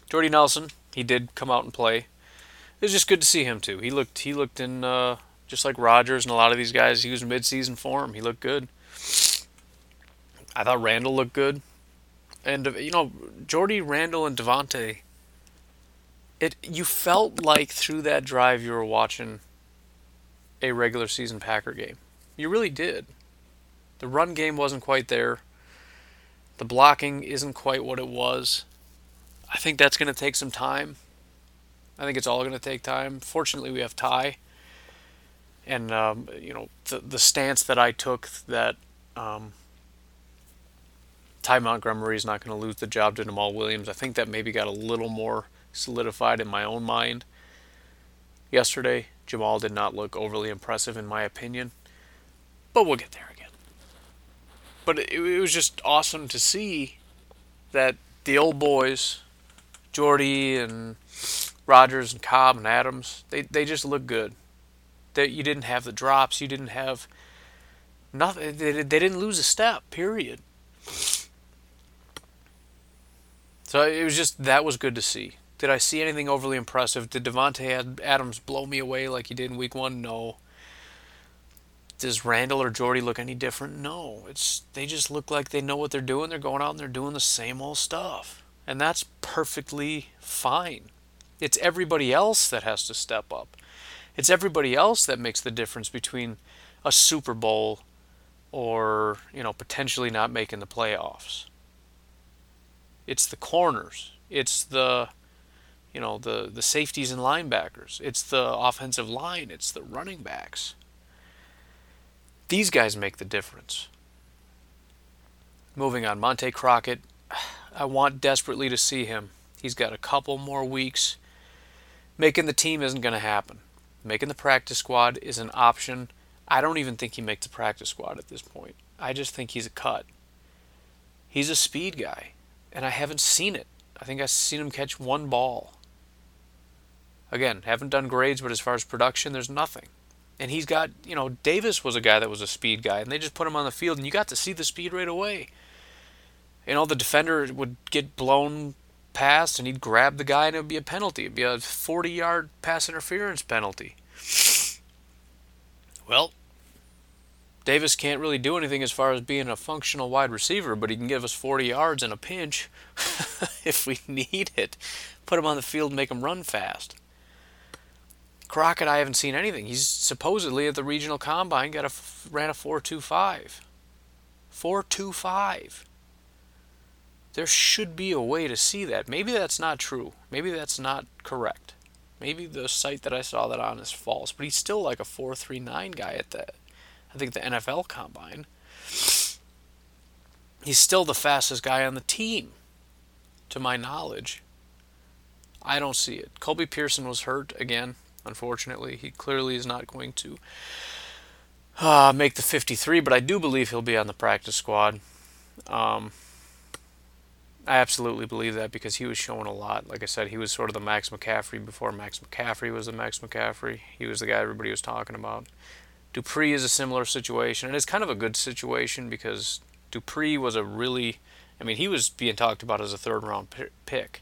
Jordy Nelson, he did come out and play. It was just good to see him too. He looked he looked in uh, just like Rodgers and a lot of these guys. He was mid-season form. He looked good. I thought Randall looked good, and you know Jordy, Randall, and Davante. It you felt like through that drive you were watching a regular season Packer game. You really did. The run game wasn't quite there. The blocking isn't quite what it was. I think that's going to take some time. I think it's all going to take time. Fortunately, we have Ty and um, you know the the stance that I took that um, Ty Montgomery is not going to lose the job to Jamaal Williams. I think that maybe got a little more solidified in my own mind yesterday. Jamaal did not look overly impressive in my opinion, but we'll get there again. But it, it was just awesome to see that the old boys, Jordy and Rodgers and Cobb and Adams, they, they just look good that you didn't have the drops, you didn't have nothing. They, they didn't lose a step. Period. So it was just that was good to see. Did I see anything overly impressive? Did Davante Adams blow me away like he did in Week One? No. Does Randall or Jordy look any different? No. It's they just look like they know what they're doing. They're going out and they're doing the same old stuff, and that's perfectly fine. It's everybody else that has to step up. It's everybody else that makes the difference between a Super Bowl or, you know, potentially not making the playoffs. It's the corners. It's the you know, the the safeties and linebackers. It's the offensive line, it's the running backs. These guys make the difference. Moving on, Montay Crockett, I want desperately to see him. He's got a couple more weeks. Making the team isn't going to happen. Making the practice squad is an option. I don't even think he makes the practice squad at this point. I just think he's a cut. He's a speed guy, and I haven't seen it. I think I've seen him catch one ball. Again, haven't done grades, but as far as production, there's nothing. And he's got, you know, Davis was a guy that was a speed guy, and they just put him on the field, and you got to see the speed right away. You know, the defender would get blown pass and he'd grab the guy and it would be a penalty. It'd be a 40 yard pass interference penalty. Well, Davis can't really do anything as far as being a functional wide receiver, but he can give us 40 yards in a pinch if we need it. Put him on the field, make him run fast. Crockett, I haven't seen anything. He's supposedly at the regional combine got a ran a 4.25. 4.25. There should be a way to see that. Maybe that's not true. Maybe that's not correct. Maybe the site that I saw that on is false. But he's still like a 4.39 guy at the, I think the NFL combine. He's still the fastest guy on the team, to my knowledge. I don't see it. Colby Pearson was hurt again, unfortunately. He clearly is not going to uh, make the 53, but I do believe he'll be on the practice squad. Um, I absolutely believe that because he was showing a lot. Like I said, he was sort of the Max McCaffrey before Max McCaffrey was the Max McCaffrey. He was the guy everybody was talking about. Dupre is a similar situation, and it's kind of a good situation because Dupre was a really, I mean, he was being talked about as a third round pick.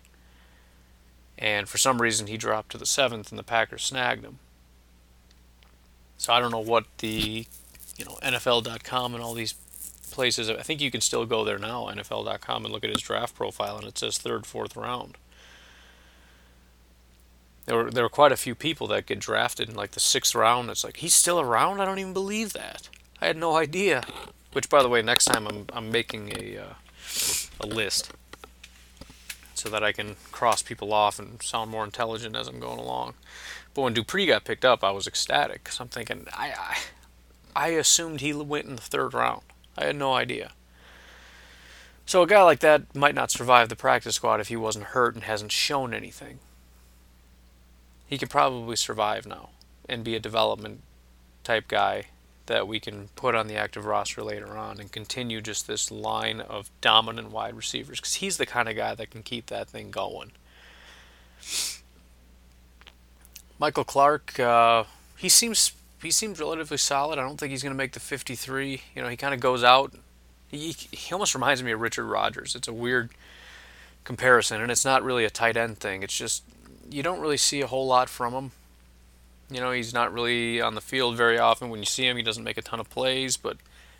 And for some reason, he dropped to the seventh, and the Packers snagged him. So I don't know what the, you know, NFL.com and all these places. I think you can still go there now, NFL.com, and look at his draft profile, and it says third, fourth round. There were there were quite a few people that get drafted in like the sixth round. It's like he's still around. I don't even believe that. I had no idea. Which, by the way, next time I'm I'm making a uh, a list so that I can cross people off and sound more intelligent as I'm going along. But when Dupre got picked up, I was ecstatic because I'm thinking I, I I assumed he went in the third round. I had no idea. So a guy like that might not survive the practice squad if he wasn't hurt and hasn't shown anything. He could probably survive now and be a development type guy that we can put on the active roster later on and continue just this line of dominant wide receivers because he's the kind of guy that can keep that thing going. Michael Clark, uh, he seems he seems relatively solid. I don't think he's going to make the 53. You know, he kind of goes out. He he almost reminds me of Richard Rodgers. It's a weird comparison, and it's not really a tight end thing. It's just you don't really see a whole lot from him. You know, he's not really on the field very often. When you see him, he doesn't make a ton of plays, but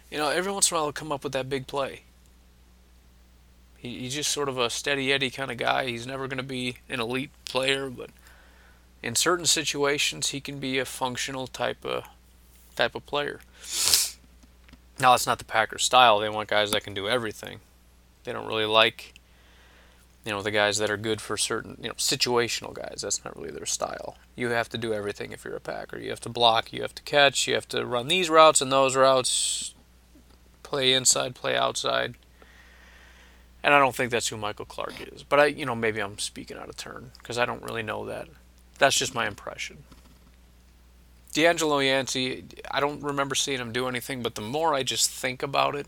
you know, every once in a while he'll come up with that big play. He, he's just sort of a steady Eddie kind of guy. He's never going to be an elite player, but in certain situations he can be a functional type of type of player. Now that's not the Packers style. They want guys that can do everything. They don't really like you know the guys that are good for certain you know situational guys that's not really their style you have to do everything if you're a packer you have to block you have to catch you have to run these routes and those routes play inside play outside and i don't think that's who michael clark is but i you know maybe i'm speaking out of turn because i don't really know that that's just my impression DeAngelo Yancey, I don't remember seeing him do anything, but the more I just think about it,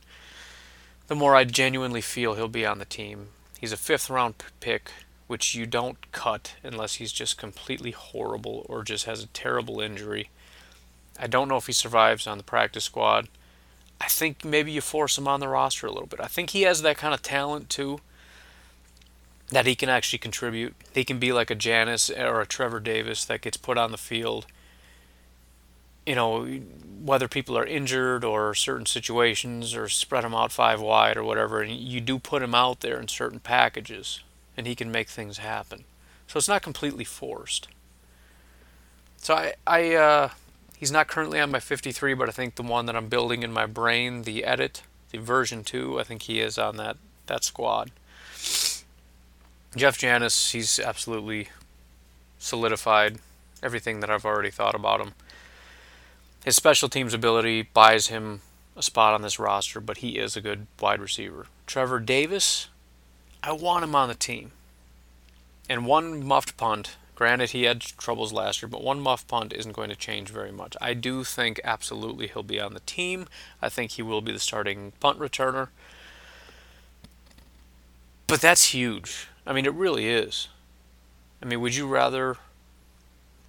the more I genuinely feel he'll be on the team. He's a fifth round pick, which you don't cut unless he's just completely horrible or just has a terrible injury. I don't know if he survives on the practice squad. I think maybe you force him on the roster a little bit. I think he has that kind of talent too that he can actually contribute. He can be like a Janis or a Trevor Davis that gets put on the field you know, whether people are injured or certain situations or spread them out five wide or whatever, and you do put him out there in certain packages, and he can make things happen. So it's not completely forced. So I, I, uh, he's not currently on my 53, but I think the one that I'm building in my brain, the edit, the version two, I think he is on that that squad. Jeff Janis, he's absolutely solidified everything that I've already thought about him his special teams ability buys him a spot on this roster, but he is a good wide receiver. Trevor Davis, I want him on the team. And one muffed punt, granted he had troubles last year, but one muffed punt isn't going to change very much. I do think absolutely he'll be on the team. I think he will be the starting punt returner. But that's huge. I mean, it really is. I mean, would you rather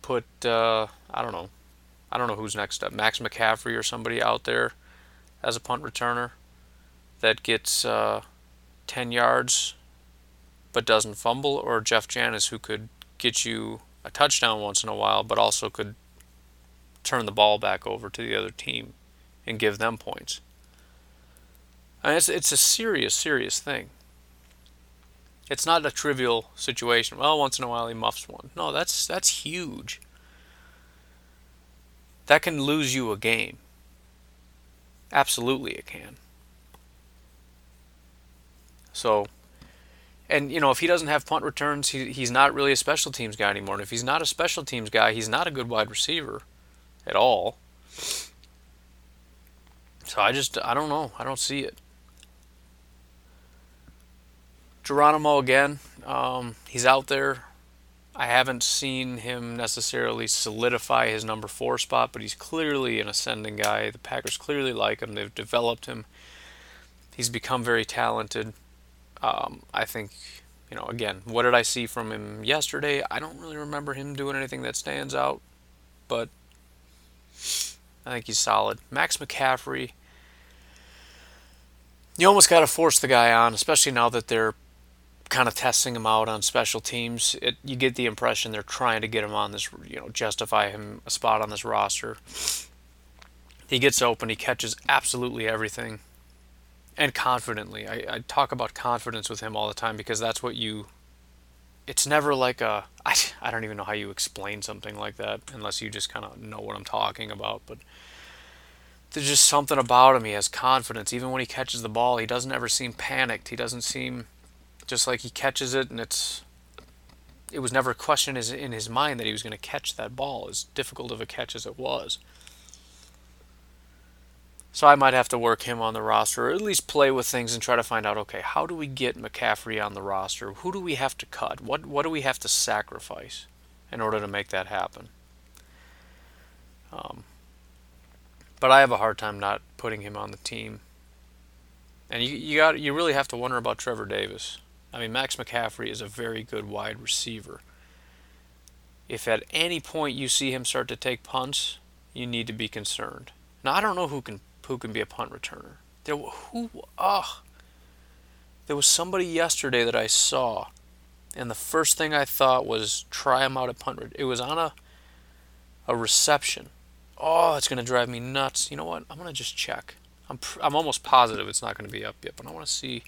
put, uh, I don't know, I don't know who's next up, Max McCaffrey or somebody out there as a punt returner that gets uh, 10 yards but doesn't fumble, or Jeff Janis who could get you a touchdown once in a while but also could turn the ball back over to the other team and give them points. And it's it's a serious, serious thing. It's not a trivial situation. Well, once in a while he muffs one. No, that's that's huge. That can lose you a game. Absolutely, it can. So, and you know, if he doesn't have punt returns, he, he's not really a special teams guy anymore. And if he's not a special teams guy, he's not a good wide receiver at all. So I just, I don't know. I don't see it. Geronimo again, um, he's out there. I haven't seen him necessarily solidify his number four spot, but he's clearly an ascending guy. The Packers clearly like him. They've developed him. He's become very talented. Um, I think, you know, again, what did I see from him yesterday? I don't really remember him doing anything that stands out, but I think he's solid. Max McCaffrey, you almost got to force the guy on, especially now that they're kind of testing him out on special teams. It, you get the impression they're trying to get him on this, you know, justify him a spot on this roster. He gets open, he catches absolutely everything, and confidently. I, I talk about confidence with him all the time because that's what you. It's never like a. I, I don't even know how you explain something like that unless you just kind of know what I'm talking about, but there's just something about him. He has confidence. Even when he catches the ball, he doesn't ever seem panicked. He doesn't seem just like he catches it and it's it was never a question in his mind that he was going to catch that ball as difficult of a catch as it was so I might have to work him on the roster, or at least play with things and try to find out, okay, how do we get McCaffrey on the roster? Who do we have to cut? What what do we have to sacrifice in order to make that happen? Um, but I have a hard time not putting him on the team. And you you got you really have to wonder about Trevor Davis. I mean, Max McCaffrey is a very good wide receiver. If at any point you see him start to take punts, you need to be concerned. Now I don't know who can who can be a punt returner. There who oh, there was somebody yesterday that I saw, and the first thing I thought was try him out at punt. It was on a a reception. Oh, it's gonna drive me nuts. You know what? I'm gonna just check. I'm pr- I'm almost positive it's not gonna be up yet, but I want to see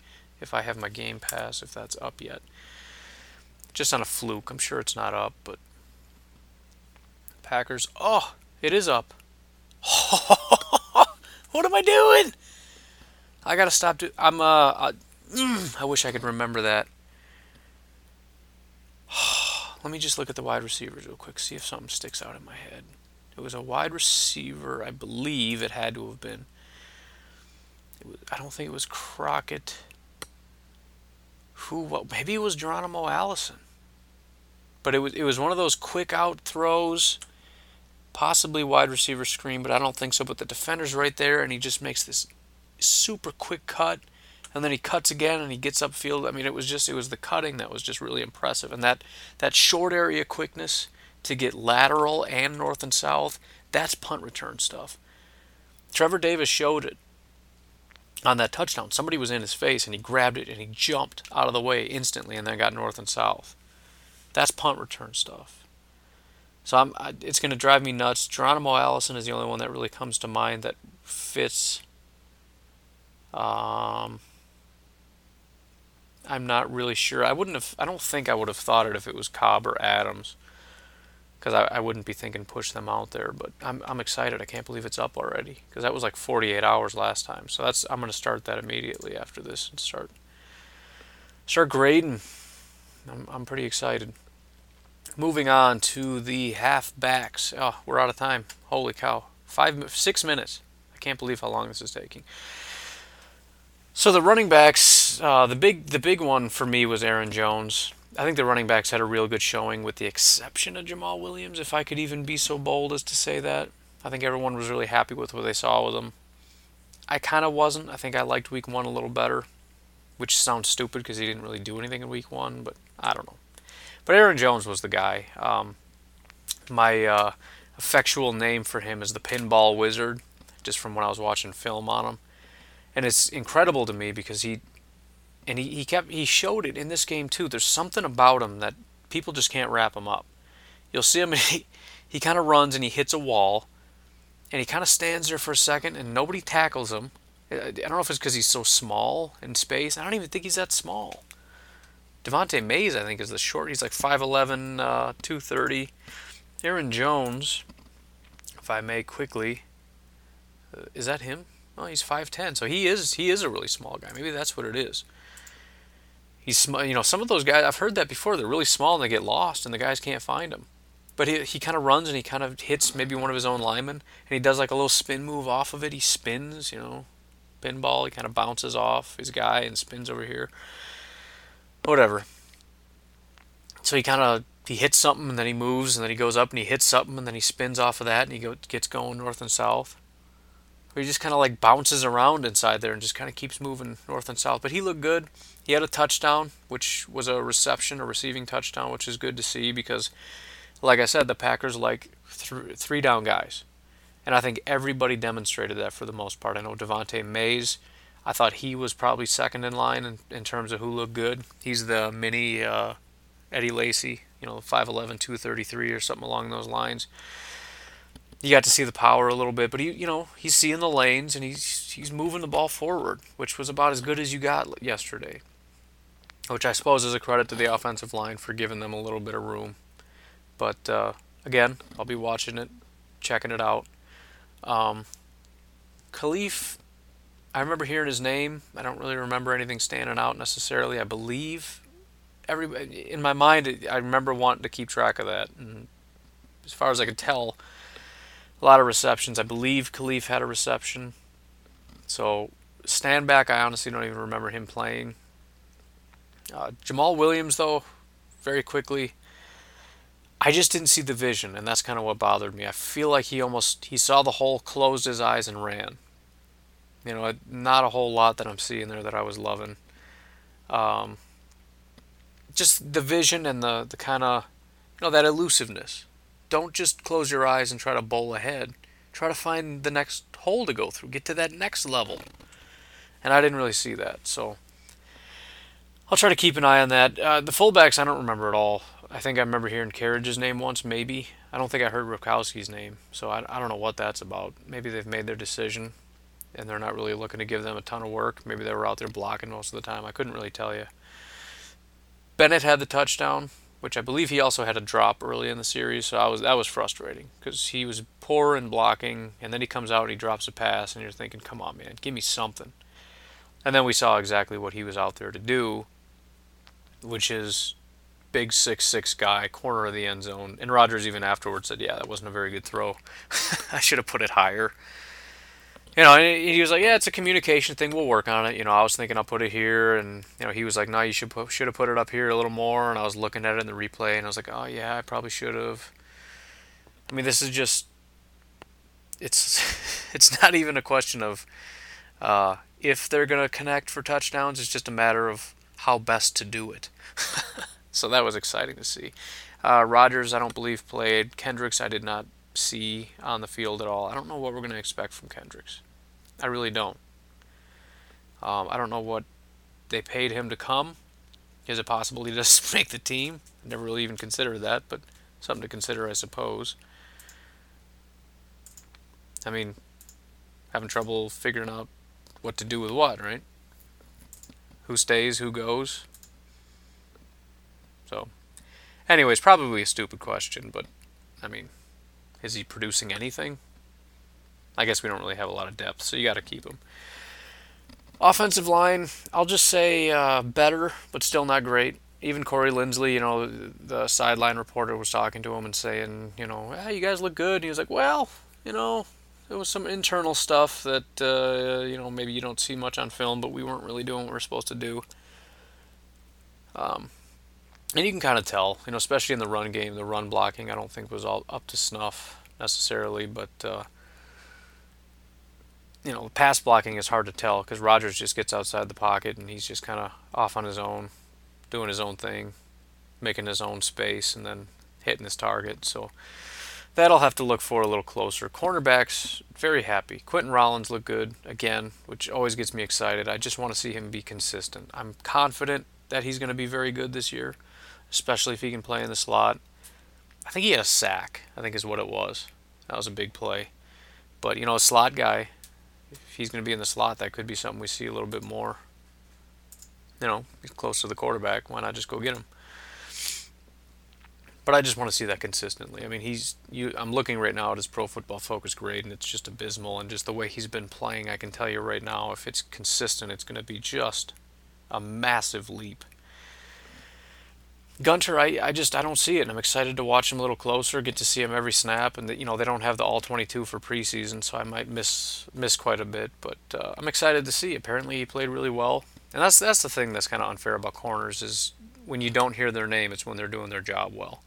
if I have my game pass, if that's up yet. Just on a fluke. I'm sure it's not up, but Packers. Oh, it is up. what am I doing? I gotta stop. Do- I'm uh. I, mm, I wish I could remember that. Let me just look at the wide receivers real quick, see if something sticks out in my head. It was a wide receiver, I believe it had to have been. Was, I don't think it was Crockett who maybe it was Geronimo Allison. But it was it was one of those quick out throws, possibly wide receiver screen, but I don't think so. But the defender's right there and he just makes this super quick cut and then he cuts again and he gets upfield. I mean it was just it was the cutting that was just really impressive. And that that short area quickness to get lateral and north and south, that's punt return stuff. Trevor Davis showed it on that touchdown. Somebody was in his face and he grabbed it and he jumped out of the way instantly and then got north and south. That's punt return stuff. So I'm, I, it's going to drive me nuts. Geronimo Allison is the only one that really comes to mind that fits. Um, I'm not really sure. I wouldn't have. I don't think I would have thought it if it was Cobb or Adams because I, I wouldn't be thinking push them out there. But I'm, I'm excited. I can't believe it's up already because that was like 48 hours last time. So that's I'm to start that immediately after this and start start grading. I'm, I'm pretty excited. Moving on to the halfbacks. Oh, we're out of time. Holy cow! Five six minutes. I can't believe how long this is taking. So the running backs, uh, the big the big one for me was Aaron Jones. I think the running backs had a real good showing, with the exception of Jamaal Williams, if I could even be so bold as to say that. I think everyone was really happy with what they saw with him. I kind of wasn't. I think I liked week one a little better, which sounds stupid because he didn't really do anything in week one, but I don't know. But Aaron Jones was the guy. Um, my uh, effectual name for him is the Pinball Wizard, just from when I was watching film on him. And it's incredible to me because he and he, he kept he showed it in this game too. There's something about him that people just can't wrap him up. You'll see him he, he kind of runs and he hits a wall and he kind of stands there for a second, and nobody tackles him. I don't know if it's because he's so small in space. I don't even think he's that small. Devante Mays, I think, is the short. He's like 5'11", uh, 230. Aaron Jones, if I may quickly, uh, is that him? Oh, he's 5'10", so he is he is a really small guy. Maybe that's what it is. He's. You know, some of those guys I've heard that before. They're really small and they get lost, and the guys can't find them. But he he kind of runs and he kind of hits maybe one of his own linemen, and he does like a little spin move off of it. He spins, you know, pinball. He kind of bounces off his guy and spins over here. Whatever. So he kind of he hits something and then he moves and then he goes up and he hits something and then he spins off of that and he go, gets going north and south. He just kind of like bounces around inside there and just kind of keeps moving north and south. But he looked good. He had a touchdown, which was a reception, a receiving touchdown, which is good to see because, like I said, the Packers like th- three down guys. And I think everybody demonstrated that for the most part. I know Devante Mays, I thought he was probably second in line in, in terms of who looked good. He's the mini uh, Eddie Lacy, you know, 5'11, 233 or something along those lines. You got to see the power a little bit, but he, you know, he's seeing the lanes and he's he's moving the ball forward, which was about as good as you got yesterday. Which I suppose is a credit to the offensive line for giving them a little bit of room. But uh, again, I'll be watching it, checking it out. Um, Kalif, I remember hearing his name. I don't really remember anything standing out necessarily. I believe everybody in my mind, I remember wanting to keep track of that. And as far as I could tell, a lot of receptions. I believe Kalif had a reception. So stand back, I honestly don't even remember him playing. Uh, Jamaal Williams, though, very quickly. I just didn't see the vision, and that's kind of what bothered me. I feel like he almost he saw the hole, closed his eyes, and ran. You know, not a whole lot that I'm seeing there that I was loving. Um, just the vision and the the kind of you know that elusiveness. Don't just close your eyes and try to bowl ahead. Try to find the next hole to go through. Get to that next level. And I didn't really see that, so I'll try to keep an eye on that. Uh, the fullbacks, I don't remember at all. I think I remember hearing Kerridge's name once, maybe. I don't think I heard Ripkowski's name, so I, I don't know what that's about. Maybe they've made their decision and they're not really looking to give them a ton of work. Maybe they were out there blocking most of the time. I couldn't really tell you. Bennett had the touchdown, which I believe he also had a drop early in the series, so I was that was frustrating because he was poor in blocking, and then he comes out and he drops a pass, and you're thinking, come on, man, give me something. And then we saw exactly what he was out there to do, which is big six six guy, corner of the end zone. And Rodgers even afterwards said, "Yeah, that wasn't a very good throw. I should have put it higher." You know, he was like, "Yeah, it's a communication thing. We'll work on it." You know, I was thinking I'll put it here, and you know, he was like, "No, you should put, should have put it up here a little more." And I was looking at it in the replay, and I was like, "Oh yeah, I probably should have." I mean, this is just it's it's not even a question of uh, if they're gonna connect for touchdowns. It's just a matter of how best to do it. so that was exciting to see. Uh, Rodgers, I don't believe played. Kendricks, I did not see on the field at all. I don't know what we're going to expect from Kendricks. I really don't. Um, I don't know what they paid him to come. Is it possible he doesn't make the team? Never really even considered that, but something to consider, I suppose. I mean, having trouble figuring out what to do with what, right? Who stays, who goes. So, anyways, probably a stupid question, but I mean, is he producing anything? I guess we don't really have a lot of depth, so you got to keep them. Offensive line, I'll just say uh, better, but still not great. Even Corey Linsley, you know, the sideline reporter was talking to him and saying, you know, hey, you guys look good. And he was like, well, you know, there was some internal stuff that, uh, you know, maybe you don't see much on film, but we weren't really doing what we are supposed to do. Um, and you can kind of tell, you know, especially in the run game, the run blocking I don't think was all up to snuff necessarily, but uh, you know, pass blocking is hard to tell because Rodgers just gets outside the pocket and he's just kind of off on his own, doing his own thing, making his own space, and then hitting his target. So that'll have to look for a little closer. Cornerbacks, very happy. Quinten Rollins looked good again, which always gets me excited. I just want to see him be consistent. I'm confident that he's going to be very good this year especially if he can play in the slot. I think he had a sack, I think is what it was. That was a big play. But you know, a slot guy, if he's going to be in the slot, that could be something we see a little bit more. You know, he's close to the quarterback. Why not just go get him? But I just want to see that consistently. I mean, he's you. I'm looking right now at his Pro Football Focus grade, and it's just abysmal. And just the way he's been playing, I can tell you right now, if it's consistent, it's going to be just a massive leap. Gunter, I, I just I don't see it, and I'm excited to watch him a little closer, get to see him every snap, and the, you know they don't have the all 22 for preseason, so I might miss miss quite a bit, but uh, I'm excited to see. Apparently, he played really well, and that's that's the thing that's kind of unfair about corners is when you don't hear their name, it's when they're doing their job well,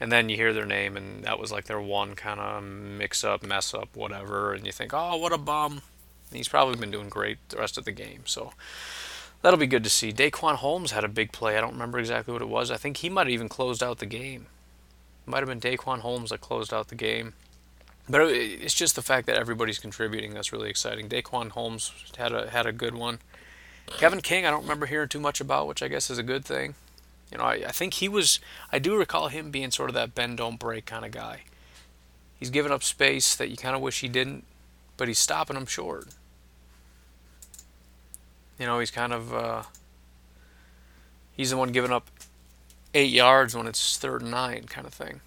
and then you hear their name, and that was like their one kind of mix up, mess up, whatever, and you think, oh, what a bum. And he's probably been doing great the rest of the game, so that'll be good to see. Daquan Holmes had a big play. I don't remember exactly what it was. I think he might have even closed out the game. It might have been Daquan Holmes that closed out the game. But it's just the fact that everybody's contributing that's really exciting. Daquan Holmes had a had a good one. Kevin King, I don't remember hearing too much about, which I guess is a good thing. You know, I, I think he was. I do recall him being sort of that bend don't break kind of guy. He's giving up space that you kind of wish he didn't, but he's stopping them short. You know, he's kind of uh, he's the one giving up eight yards when it's third and nine, kind of thing.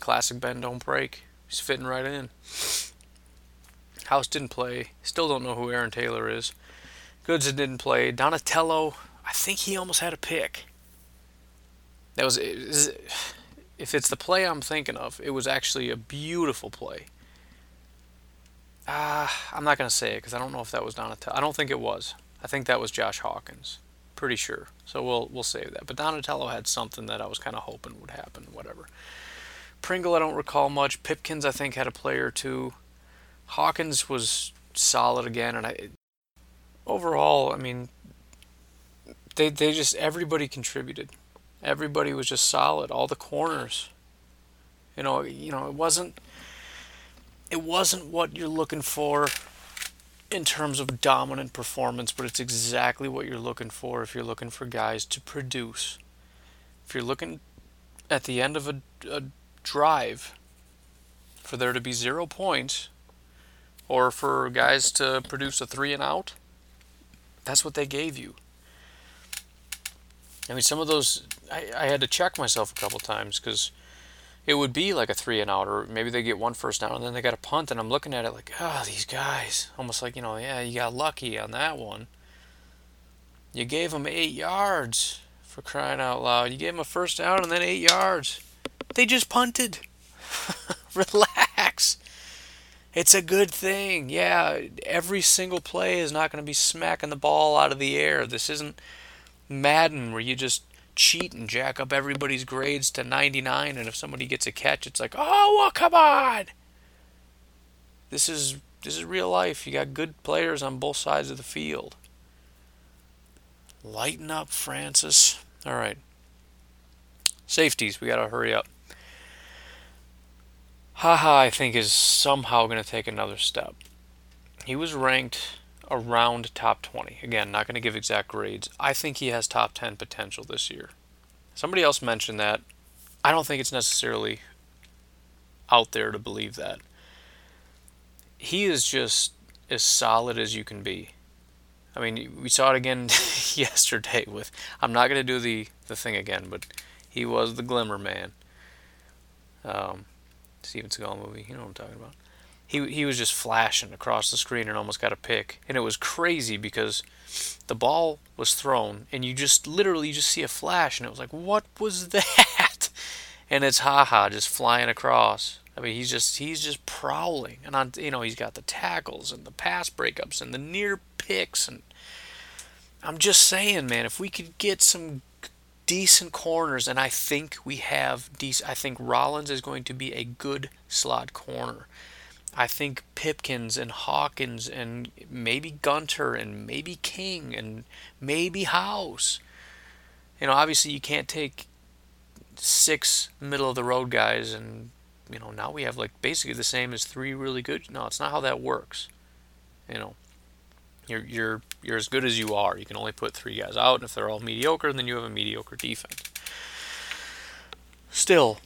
Classic bend don't break. He's fitting right in. House didn't play. Still don't know who Aaron Taylor is. Goodson didn't play. Donatello, I think he almost had a pick. That was, if it's the play I'm thinking of, it was actually a beautiful play. Uh, I'm not going to say it because I don't know if that was Donatello. I don't think it was. I think that was Josh Hawkins. Pretty sure. So we'll we'll save that. But Donatello had something that I was kind of hoping would happen. Whatever. Pringle, I don't recall much. Pipkins, I think, had a play or two. Hawkins was solid again, and I overall, I mean, they they just everybody contributed. Everybody was just solid. All the corners. You know, you know, it wasn't it wasn't what you're looking for in terms of dominant performance, but it's exactly what you're looking for if you're looking for guys to produce. If you're looking at the end of a, a drive for there to be zero points, or for guys to produce a three and out, that's what they gave you. I mean, some of those, I, I had to check myself a couple times because it would be like a three and out, or maybe they get one first down and then they got a punt, and I'm looking at it like, oh, these guys, almost like you know, yeah, you got lucky on that one. You gave them eight yards for crying out loud. You gave them a first down and then eight yards. They just punted. Relax. It's a good thing. Yeah, every single play is not going to be smacking the ball out of the air. This isn't Madden where you just cheat and jack up everybody's grades to 99 and if somebody gets a catch it's like oh well come on. This is this is real life. You got good players on both sides of the field. Lighten up francis. All right. Safeties we got to hurry up. Ha Ha i think is somehow going to take another step. He was ranked around top 20. Again, not going to give exact grades. I think he has top 10 potential this year. Somebody else mentioned that. I don't think it's necessarily out there to believe that. He is just as solid as you can be. I mean, we saw it again yesterday with. I'm not going to do the, the thing again, but he was the Glimmer Man. Um, Steven Seagal movie. You know what I'm talking about he he was just flashing across the screen and almost got a pick. And it was crazy because the ball was thrown and you just literally just see a flash and it was like, what was that? And it's Ha Ha just flying across. I mean, he's just he's just prowling, and on you know he's got the tackles and the pass breakups and the near picks, and I'm just saying, man, if we could get some decent corners, and I think we have decent. I think Rollins is going to be a good slot corner. I think Pipkins and Hawkins and maybe Gunter and maybe King and maybe House. You know, obviously you can't take six middle of the road guys and you know now we have like basically the same as three really good. No, it's not how that works. You know, you're you're you're as good as you are. You can only put three guys out, and if they're all mediocre, then you have a mediocre defense. Still,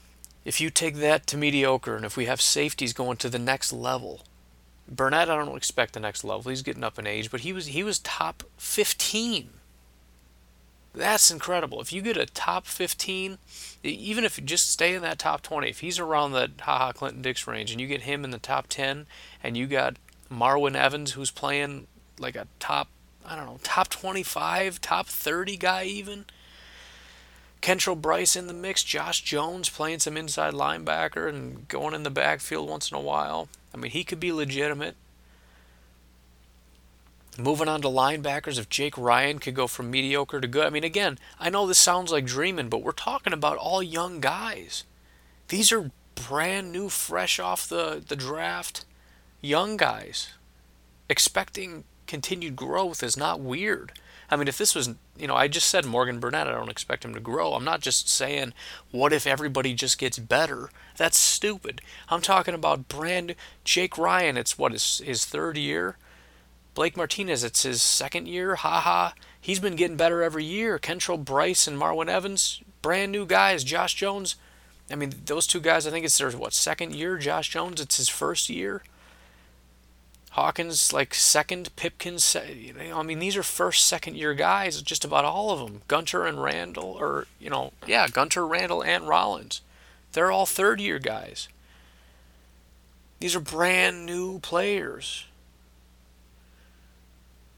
if you take that to mediocre and if we have safeties going to the next level, Burnett, I don't expect the next level. He's getting up in age, but he was he was top 15. That's incredible. If you get a top 15, even if you just stay in that top 20, if he's around that Ha Ha Clinton-Dix range and you get him in the top 10 and you got Marwin Evans who's playing like a top I don't know, top 25, top 30 guy even. Kentrell Brice in the mix, Josh Jones playing some inside linebacker and going in the backfield once in a while. I mean, he could be legitimate. Moving on to linebackers, if Jake Ryan could go from mediocre to good. I mean, again, I know this sounds like dreaming, but we're talking about all young guys. These are brand new, fresh off the, the draft, young guys. Expecting continued growth is not weird. I mean, if this was, you know, I just said Morgan Burnett, I don't expect him to grow. I'm not just saying, what if everybody just gets better? That's stupid. I'm talking about brand Jake Ryan. It's what his his third year. Blake Martinez, it's his second year. Haha, he's been getting better every year. Kentrell Brice and Marwin Evans, brand new guys. Josh Jones, I mean, those two guys. I think it's their what second year. Josh Jones, it's his first year. Hawkins like second, Pipkins. Know, I mean, these are first, second year guys. Just about all of them. Gunter and Randall, or you know, yeah, Gunter, Randall, and Rollins. They're all third year guys. These are brand new players.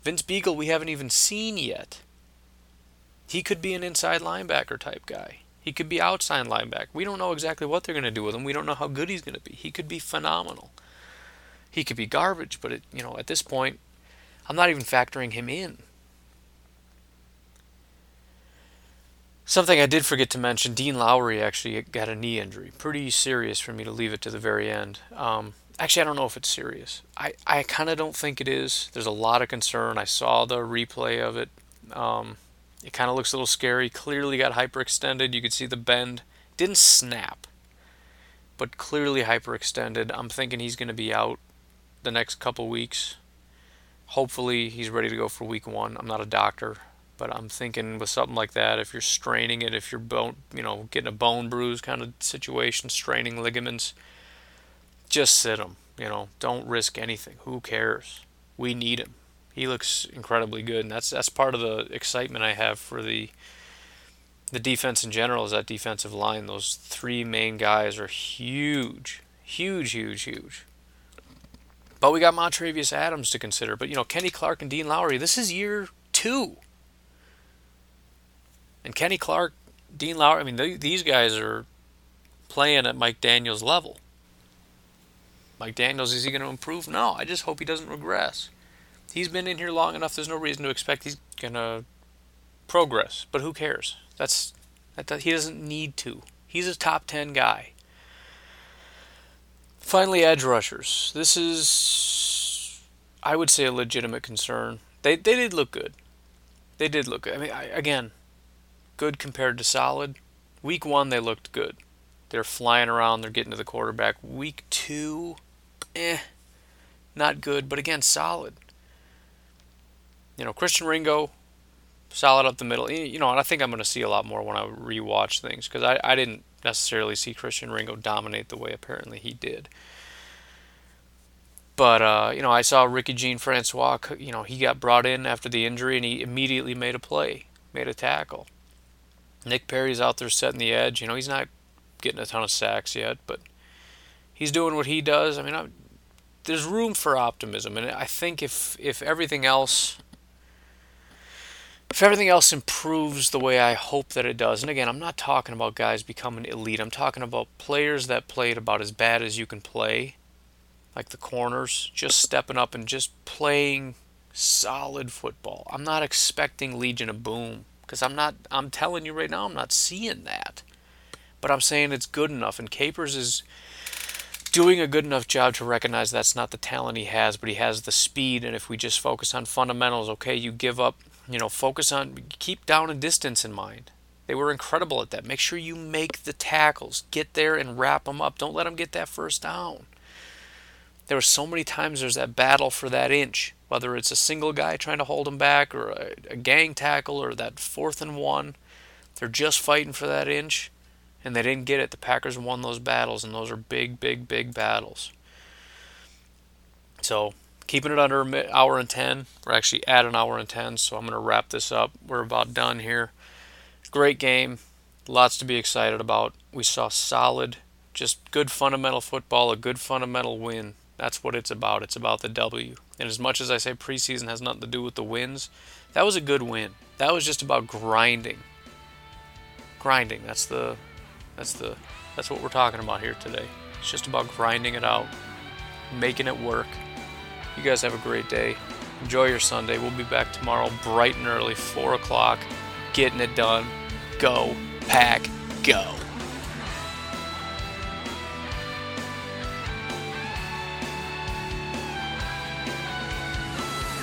Vince Biegel, we haven't even seen yet. He could be an inside linebacker type guy. He could be outside linebacker. We don't know exactly what they're going to do with him. We don't know how good he's going to be. He could be phenomenal he could be garbage, but it, you know, at this point, I'm not even factoring him in. Something I did forget to mention: Dean Lowry actually got a knee injury, pretty serious for me to leave it to the very end. Um, actually, I don't know if it's serious. I, I kind of don't think it is. There's a lot of concern. I saw the replay of it. Um, it kind of looks a little scary. Clearly got hyperextended. You could see the bend. Didn't snap, but clearly hyperextended. I'm thinking he's going to be out the next couple weeks. Hopefully, he's ready to go for week one. I'm not a doctor, but I'm thinking with something like that, if you're straining it, if you're bone, you know, getting a bone bruise kind of situation, straining ligaments, just sit him. You know, don't risk anything. Who cares? We need him. He looks incredibly good, and that's that's part of the excitement I have for the the defense in general. Is that defensive line? Those three main guys are huge, huge, huge, huge. But we got Montravius Adams to consider. But, you know, Kenny Clark and Dean Lowry, this is year two. And Kenny Clark, Dean Lowry, I mean, they, these guys are playing at Mike Daniels' level. Mike Daniels, is he going to improve? No, I just hope he doesn't regress. He's been in here long enough, there's no reason to expect he's going to progress. But who cares? That's that, He doesn't need to. He's a top 10 guy. Finally, edge rushers. This is, I would say, a legitimate concern. They they did look good. They did look good. I mean, I, again, good compared to solid. Week one, they looked good. They're flying around. They're getting to the quarterback. Week two, eh, not good. But again, solid. You know, Christian Ringo, solid up the middle. You know, and I think I'm going to see a lot more when I rewatch things because I, I didn't necessarily see Christian Ringo dominate the way apparently he did. But uh, you know, I saw Ricky Jean Francois. You know, he got brought in after the injury, and he immediately made a play, made a tackle. Nick Perry's out there setting the edge. You know, he's not getting a ton of sacks yet, but he's doing what he does. I mean, I, there's room for optimism, and I think if if everything else if everything else improves the way I hope that it does, and again, I'm not talking about guys becoming elite, I'm talking about players that played about as bad as you can play, like the corners, just stepping up and just playing solid football. I'm not expecting Legion of Boom, because I'm not, I'm telling you right now, I'm not seeing that. But I'm saying it's good enough, and Capers is doing a good enough job to recognize that's not the talent he has, but he has the speed, and if we just focus on fundamentals, okay, you give up you know, focus on, keep down and distance in mind. They were incredible at that. Make sure you make the tackles. Get there and wrap them up. Don't let them get that first down. There were so many times there's that battle for that inch, whether it's a single guy trying to hold them back or a, a gang tackle or that fourth and one. They're just fighting for that inch. And they didn't get it. The Packers won those battles, and those are big, big, big battles. So, keeping it under an hour and 10. We're actually at an hour and 10, so I'm going to wrap this up. We're about done here. Great game. Lots to be excited about. We saw solid, just good fundamental football, a good fundamental win. That's what it's about. It's about the W. And as much as I say preseason has nothing to do with the wins, that was a good win. That was just about grinding. Grinding. That's the that's the that's what we're talking about here today. It's just about grinding it out, making it work. You guys have a great day. Enjoy your Sunday. We'll be back tomorrow bright and early, 4 o'clock, getting it done. Go, pack, go.